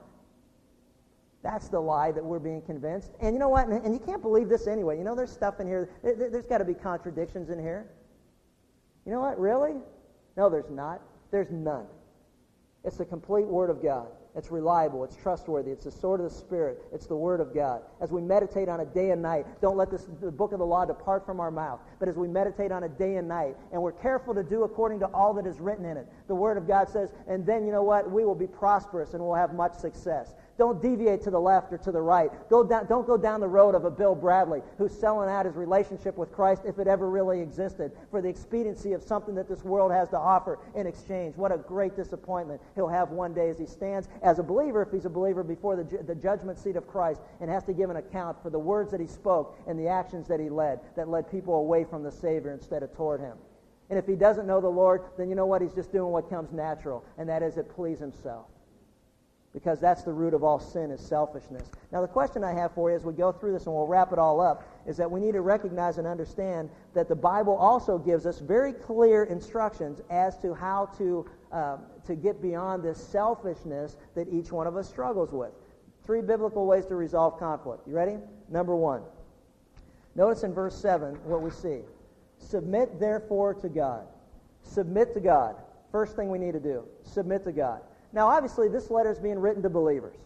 S1: That's the lie that we're being convinced. And you know what? And you can't believe this anyway. You know, there's stuff in here. There's got to be contradictions in here. You know what? Really? No, there's not. There's none. It's the complete Word of God. It's reliable. It's trustworthy. It's the sword of the Spirit. It's the Word of God. As we meditate on it day and night, don't let this, the book of the law depart from our mouth. But as we meditate on it day and night, and we're careful to do according to all that is written in it, the Word of God says, and then you know what? We will be prosperous and we'll have much success. Don't deviate to the left or to the right. Go down, don't go down the road of a Bill Bradley who's selling out his relationship with Christ if it ever really existed for the expediency of something that this world has to offer in exchange. What a great disappointment he'll have one day as he stands as a believer, if he's a believer, before the, the judgment seat of Christ and has to give an account for the words that he spoke and the actions that he led that led people away from the Savior instead of toward him. And if he doesn't know the Lord, then you know what? He's just doing what comes natural, and that is to please himself because that's the root of all sin is selfishness. Now the question I have for you as we go through this and we'll wrap it all up is that we need to recognize and understand that the Bible also gives us very clear instructions as to how to, uh, to get beyond this selfishness that each one of us struggles with. Three biblical ways to resolve conflict. You ready? Number one. Notice in verse 7 what we see. Submit therefore to God. Submit to God. First thing we need to do. Submit to God. Now, obviously, this letter is being written to believers.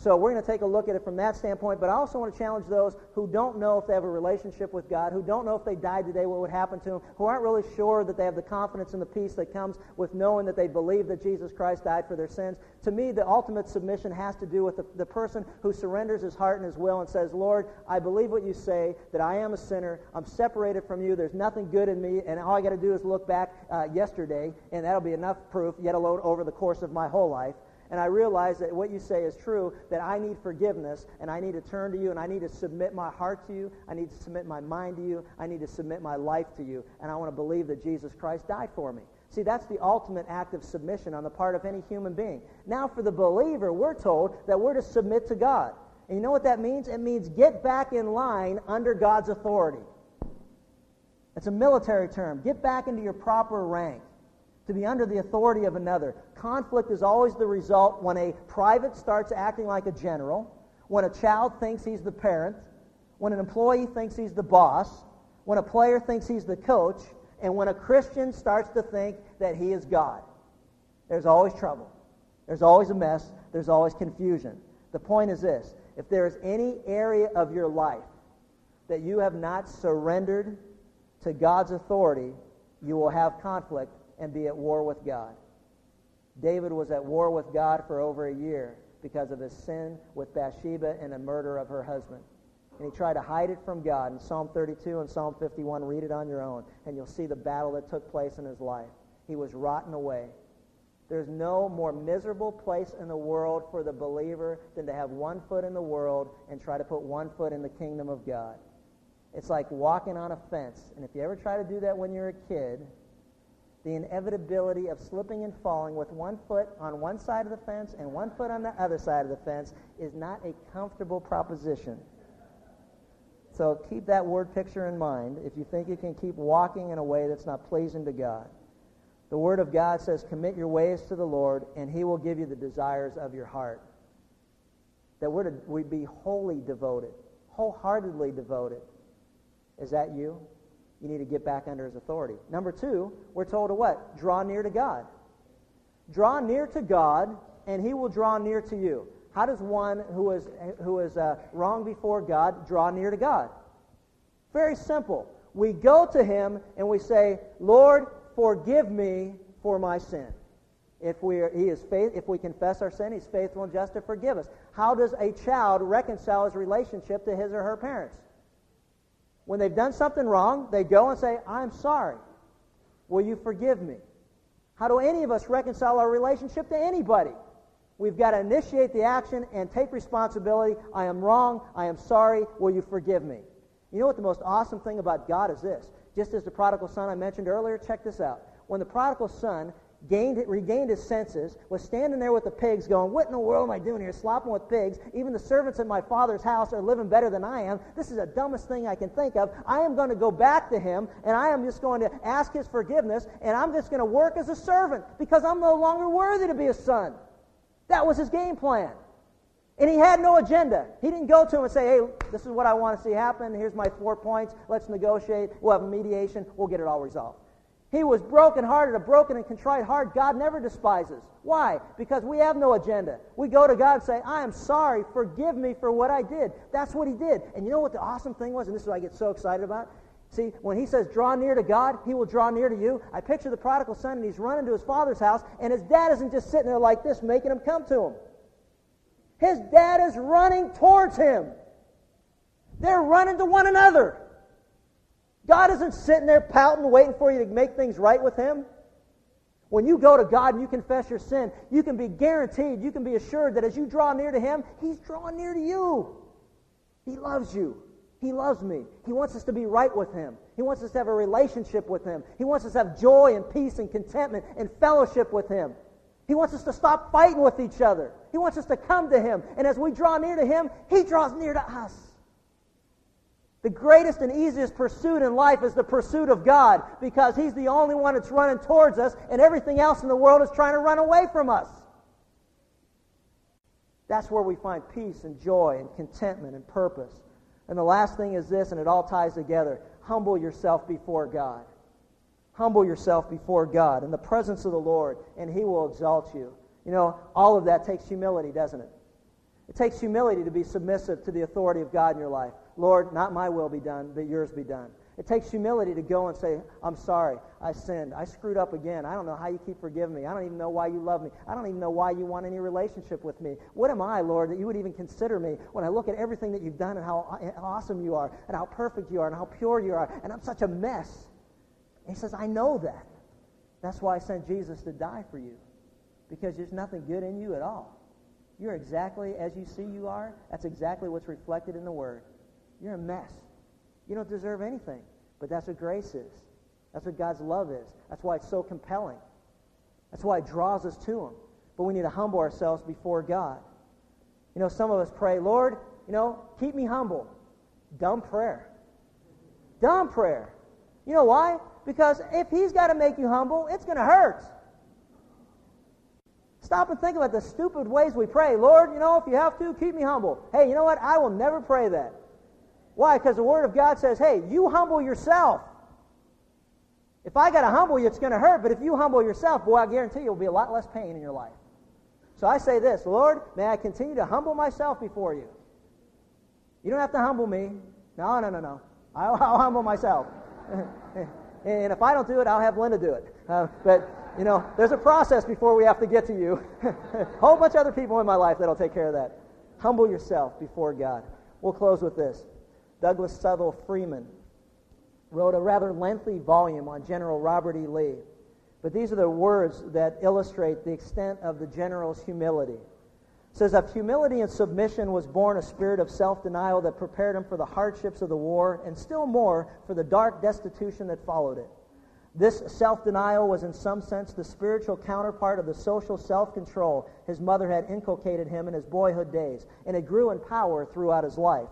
S1: So we're going to take a look at it from that standpoint, but I also want to challenge those who don't know if they have a relationship with God, who don't know if they died today, what would happen to them, who aren't really sure that they have the confidence and the peace that comes with knowing that they believe that Jesus Christ died for their sins. To me, the ultimate submission has to do with the, the person who surrenders his heart and his will and says, Lord, I believe what you say, that I am a sinner, I'm separated from you, there's nothing good in me, and all I got to do is look back uh, yesterday, and that'll be enough proof, yet alone over the course of my whole life and I realize that what you say is true, that I need forgiveness, and I need to turn to you, and I need to submit my heart to you, I need to submit my mind to you, I need to submit my life to you, and I want to believe that Jesus Christ died for me. See, that's the ultimate act of submission on the part of any human being. Now, for the believer, we're told that we're to submit to God. And you know what that means? It means get back in line under God's authority. It's a military term. Get back into your proper rank to be under the authority of another. Conflict is always the result when a private starts acting like a general, when a child thinks he's the parent, when an employee thinks he's the boss, when a player thinks he's the coach, and when a Christian starts to think that he is God. There's always trouble. There's always a mess. There's always confusion. The point is this if there is any area of your life that you have not surrendered to God's authority, you will have conflict and be at war with God. David was at war with God for over a year because of his sin with Bathsheba and the murder of her husband. And he tried to hide it from God. In Psalm 32 and Psalm 51, read it on your own, and you'll see the battle that took place in his life. He was rotten away. There's no more miserable place in the world for the believer than to have one foot in the world and try to put one foot in the kingdom of God. It's like walking on a fence. And if you ever try to do that when you're a kid, the inevitability of slipping and falling with one foot on one side of the fence and one foot on the other side of the fence is not a comfortable proposition. So keep that word picture in mind if you think you can keep walking in a way that's not pleasing to God. The Word of God says, Commit your ways to the Lord, and He will give you the desires of your heart. That we're to we be wholly devoted, wholeheartedly devoted. Is that you? You need to get back under His authority. Number two, we're told to what? Draw near to God. Draw near to God, and He will draw near to you. How does one who is, who is uh, wrong before God draw near to God? Very simple. We go to Him and we say, Lord, forgive me for my sin. If we, are, he is faith, if we confess our sin, he's faithful and just to forgive us. How does a child reconcile his relationship to his or her parents? When they've done something wrong, they go and say, I'm sorry. Will you forgive me? How do any of us reconcile our relationship to anybody? We've got to initiate the action and take responsibility. I am wrong. I am sorry. Will you forgive me? You know what the most awesome thing about God is this? Just as the prodigal son I mentioned earlier, check this out. When the prodigal son gained, regained his senses, was standing there with the pigs going, What in the world am I doing here? Slopping with pigs. Even the servants in my father's house are living better than I am. This is the dumbest thing I can think of. I am going to go back to him, and I am just going to ask his forgiveness, and I'm just going to work as a servant because I'm no longer worthy to be a son. That was his game plan. And he had no agenda. He didn't go to him and say, hey, this is what I want to see happen. Here's my four points. Let's negotiate. We'll have mediation. We'll get it all resolved. He was broken-hearted, a broken and contrite heart. God never despises. Why? Because we have no agenda. We go to God and say, I am sorry. Forgive me for what I did. That's what he did. And you know what the awesome thing was? And this is what I get so excited about. See, when he says, draw near to God, he will draw near to you. I picture the prodigal son, and he's running to his father's house, and his dad isn't just sitting there like this, making him come to him. His dad is running towards him. They're running to one another. God isn't sitting there pouting, waiting for you to make things right with him. When you go to God and you confess your sin, you can be guaranteed, you can be assured that as you draw near to him, he's drawing near to you. He loves you. He loves me. He wants us to be right with him. He wants us to have a relationship with him. He wants us to have joy and peace and contentment and fellowship with him. He wants us to stop fighting with each other. He wants us to come to Him. And as we draw near to Him, He draws near to us. The greatest and easiest pursuit in life is the pursuit of God because He's the only one that's running towards us, and everything else in the world is trying to run away from us. That's where we find peace and joy and contentment and purpose. And the last thing is this, and it all ties together humble yourself before God. Humble yourself before God in the presence of the Lord, and He will exalt you. You know, all of that takes humility, doesn't it? It takes humility to be submissive to the authority of God in your life. Lord, not my will be done, but yours be done. It takes humility to go and say, I'm sorry, I sinned, I screwed up again. I don't know how you keep forgiving me. I don't even know why you love me. I don't even know why you want any relationship with me. What am I, Lord, that you would even consider me when I look at everything that you've done and how awesome you are and how perfect you are and how pure you are and I'm such a mess. He says, I know that. That's why I sent Jesus to die for you, because there's nothing good in you at all. You're exactly as you see you are. That's exactly what's reflected in the Word. You're a mess. You don't deserve anything. But that's what grace is. That's what God's love is. That's why it's so compelling. That's why it draws us to Him. But we need to humble ourselves before God. You know, some of us pray, Lord, you know, keep me humble. Dumb prayer. Dumb prayer. You know why? Because if he's got to make you humble, it's going to hurt. Stop and think about the stupid ways we pray. Lord, you know, if you have to, keep me humble. Hey, you know what? I will never pray that. Why? Because the Word of God says, hey, you humble yourself. If I got to humble you, it's going to hurt. But if you humble yourself, boy, I guarantee you will be a lot less pain in your life. So I say this Lord, may I continue to humble myself before you. You don't have to humble me. No, no, no, no. I'll, I'll humble myself. And if I don't do it, I'll have Linda do it. Uh, but, you know, there's a process before we have to get to you. a whole bunch of other people in my life that'll take care of that. Humble yourself before God. We'll close with this. Douglas Southall Freeman wrote a rather lengthy volume on General Robert E. Lee. But these are the words that illustrate the extent of the general's humility. It says, Of humility and submission was born a spirit of self-denial that prepared him for the hardships of the war, and still more for the dark destitution that followed it. This self-denial was in some sense the spiritual counterpart of the social self-control his mother had inculcated him in his boyhood days, and it grew in power throughout his life.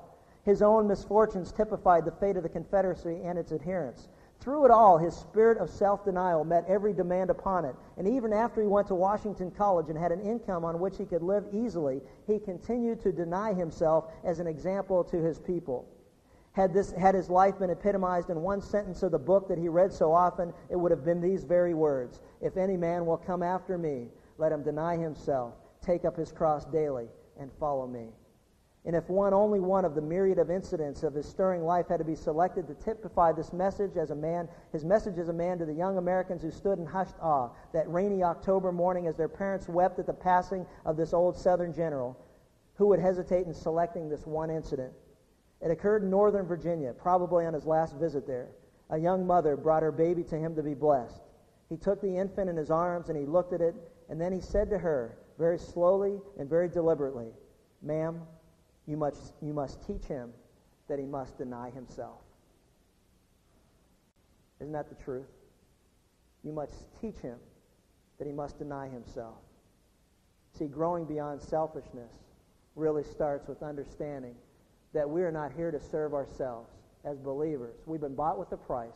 S1: His own misfortunes typified the fate of the Confederacy and its adherents. Through it all, his spirit of self-denial met every demand upon it, and even after he went to Washington College and had an income on which he could live easily, he continued to deny himself as an example to his people. Had, this, had his life been epitomized in one sentence of the book that he read so often, it would have been these very words If any man will come after me, let him deny himself, take up his cross daily, and follow me. And if one, only one of the myriad of incidents of his stirring life had to be selected to typify this message as a man, his message as a man to the young Americans who stood in hushed awe that rainy October morning as their parents wept at the passing of this old Southern general, who would hesitate in selecting this one incident? It occurred in Northern Virginia, probably on his last visit there. A young mother brought her baby to him to be blessed. He took the infant in his arms and he looked at it, and then he said to her, very slowly and very deliberately, Ma'am, you must, you must teach him that he must deny himself. Isn't that the truth? You must teach him that he must deny himself. See, growing beyond selfishness really starts with understanding that we are not here to serve ourselves as believers. We've been bought with a price.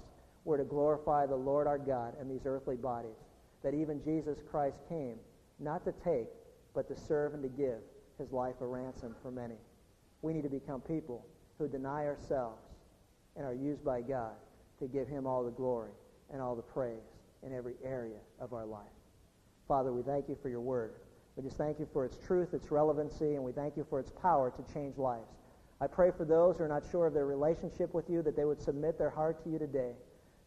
S1: We're to glorify the Lord our God in these earthly bodies. That even Jesus Christ came not to take, but to serve and to give his life a ransom for many. We need to become people who deny ourselves and are used by God to give him all the glory and all the praise in every area of our life. Father, we thank you for your word. We just thank you for its truth, its relevancy, and we thank you for its power to change lives. I pray for those who are not sure of their relationship with you that they would submit their heart to you today,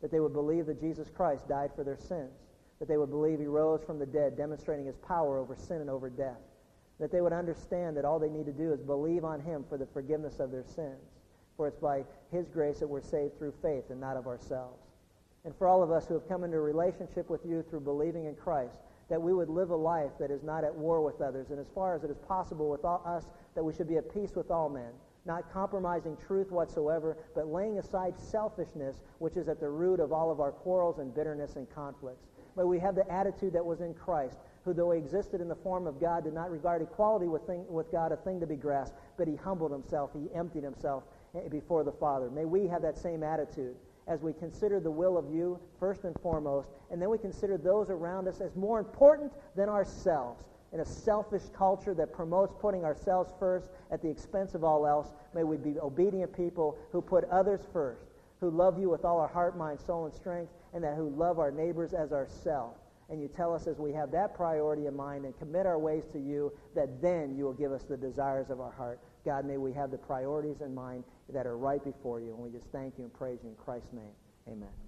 S1: that they would believe that Jesus Christ died for their sins, that they would believe he rose from the dead, demonstrating his power over sin and over death, that they would understand that all they need to do is believe on him for the forgiveness of their sins. For it's by his grace that we're saved through faith and not of ourselves. And for all of us who have come into a relationship with you through believing in Christ, that we would live a life that is not at war with others, and as far as it is possible with all, us, that we should be at peace with all men, not compromising truth whatsoever, but laying aside selfishness, which is at the root of all of our quarrels and bitterness and conflicts. But we have the attitude that was in Christ, who, though he existed in the form of God, did not regard equality with, thing, with God a thing to be grasped, but he humbled himself, he emptied himself eh, before the Father. May we have that same attitude as we consider the will of you first and foremost, and then we consider those around us as more important than ourselves in a selfish culture that promotes putting ourselves first at the expense of all else. May we be obedient people who put others first, who love you with all our heart, mind, soul, and strength, and that who love our neighbors as ourselves. And you tell us as we have that priority in mind and commit our ways to you, that then you will give us the desires of our heart. God, may we have the priorities in mind that are right before you. And we just thank you and praise you in Christ's name. Amen.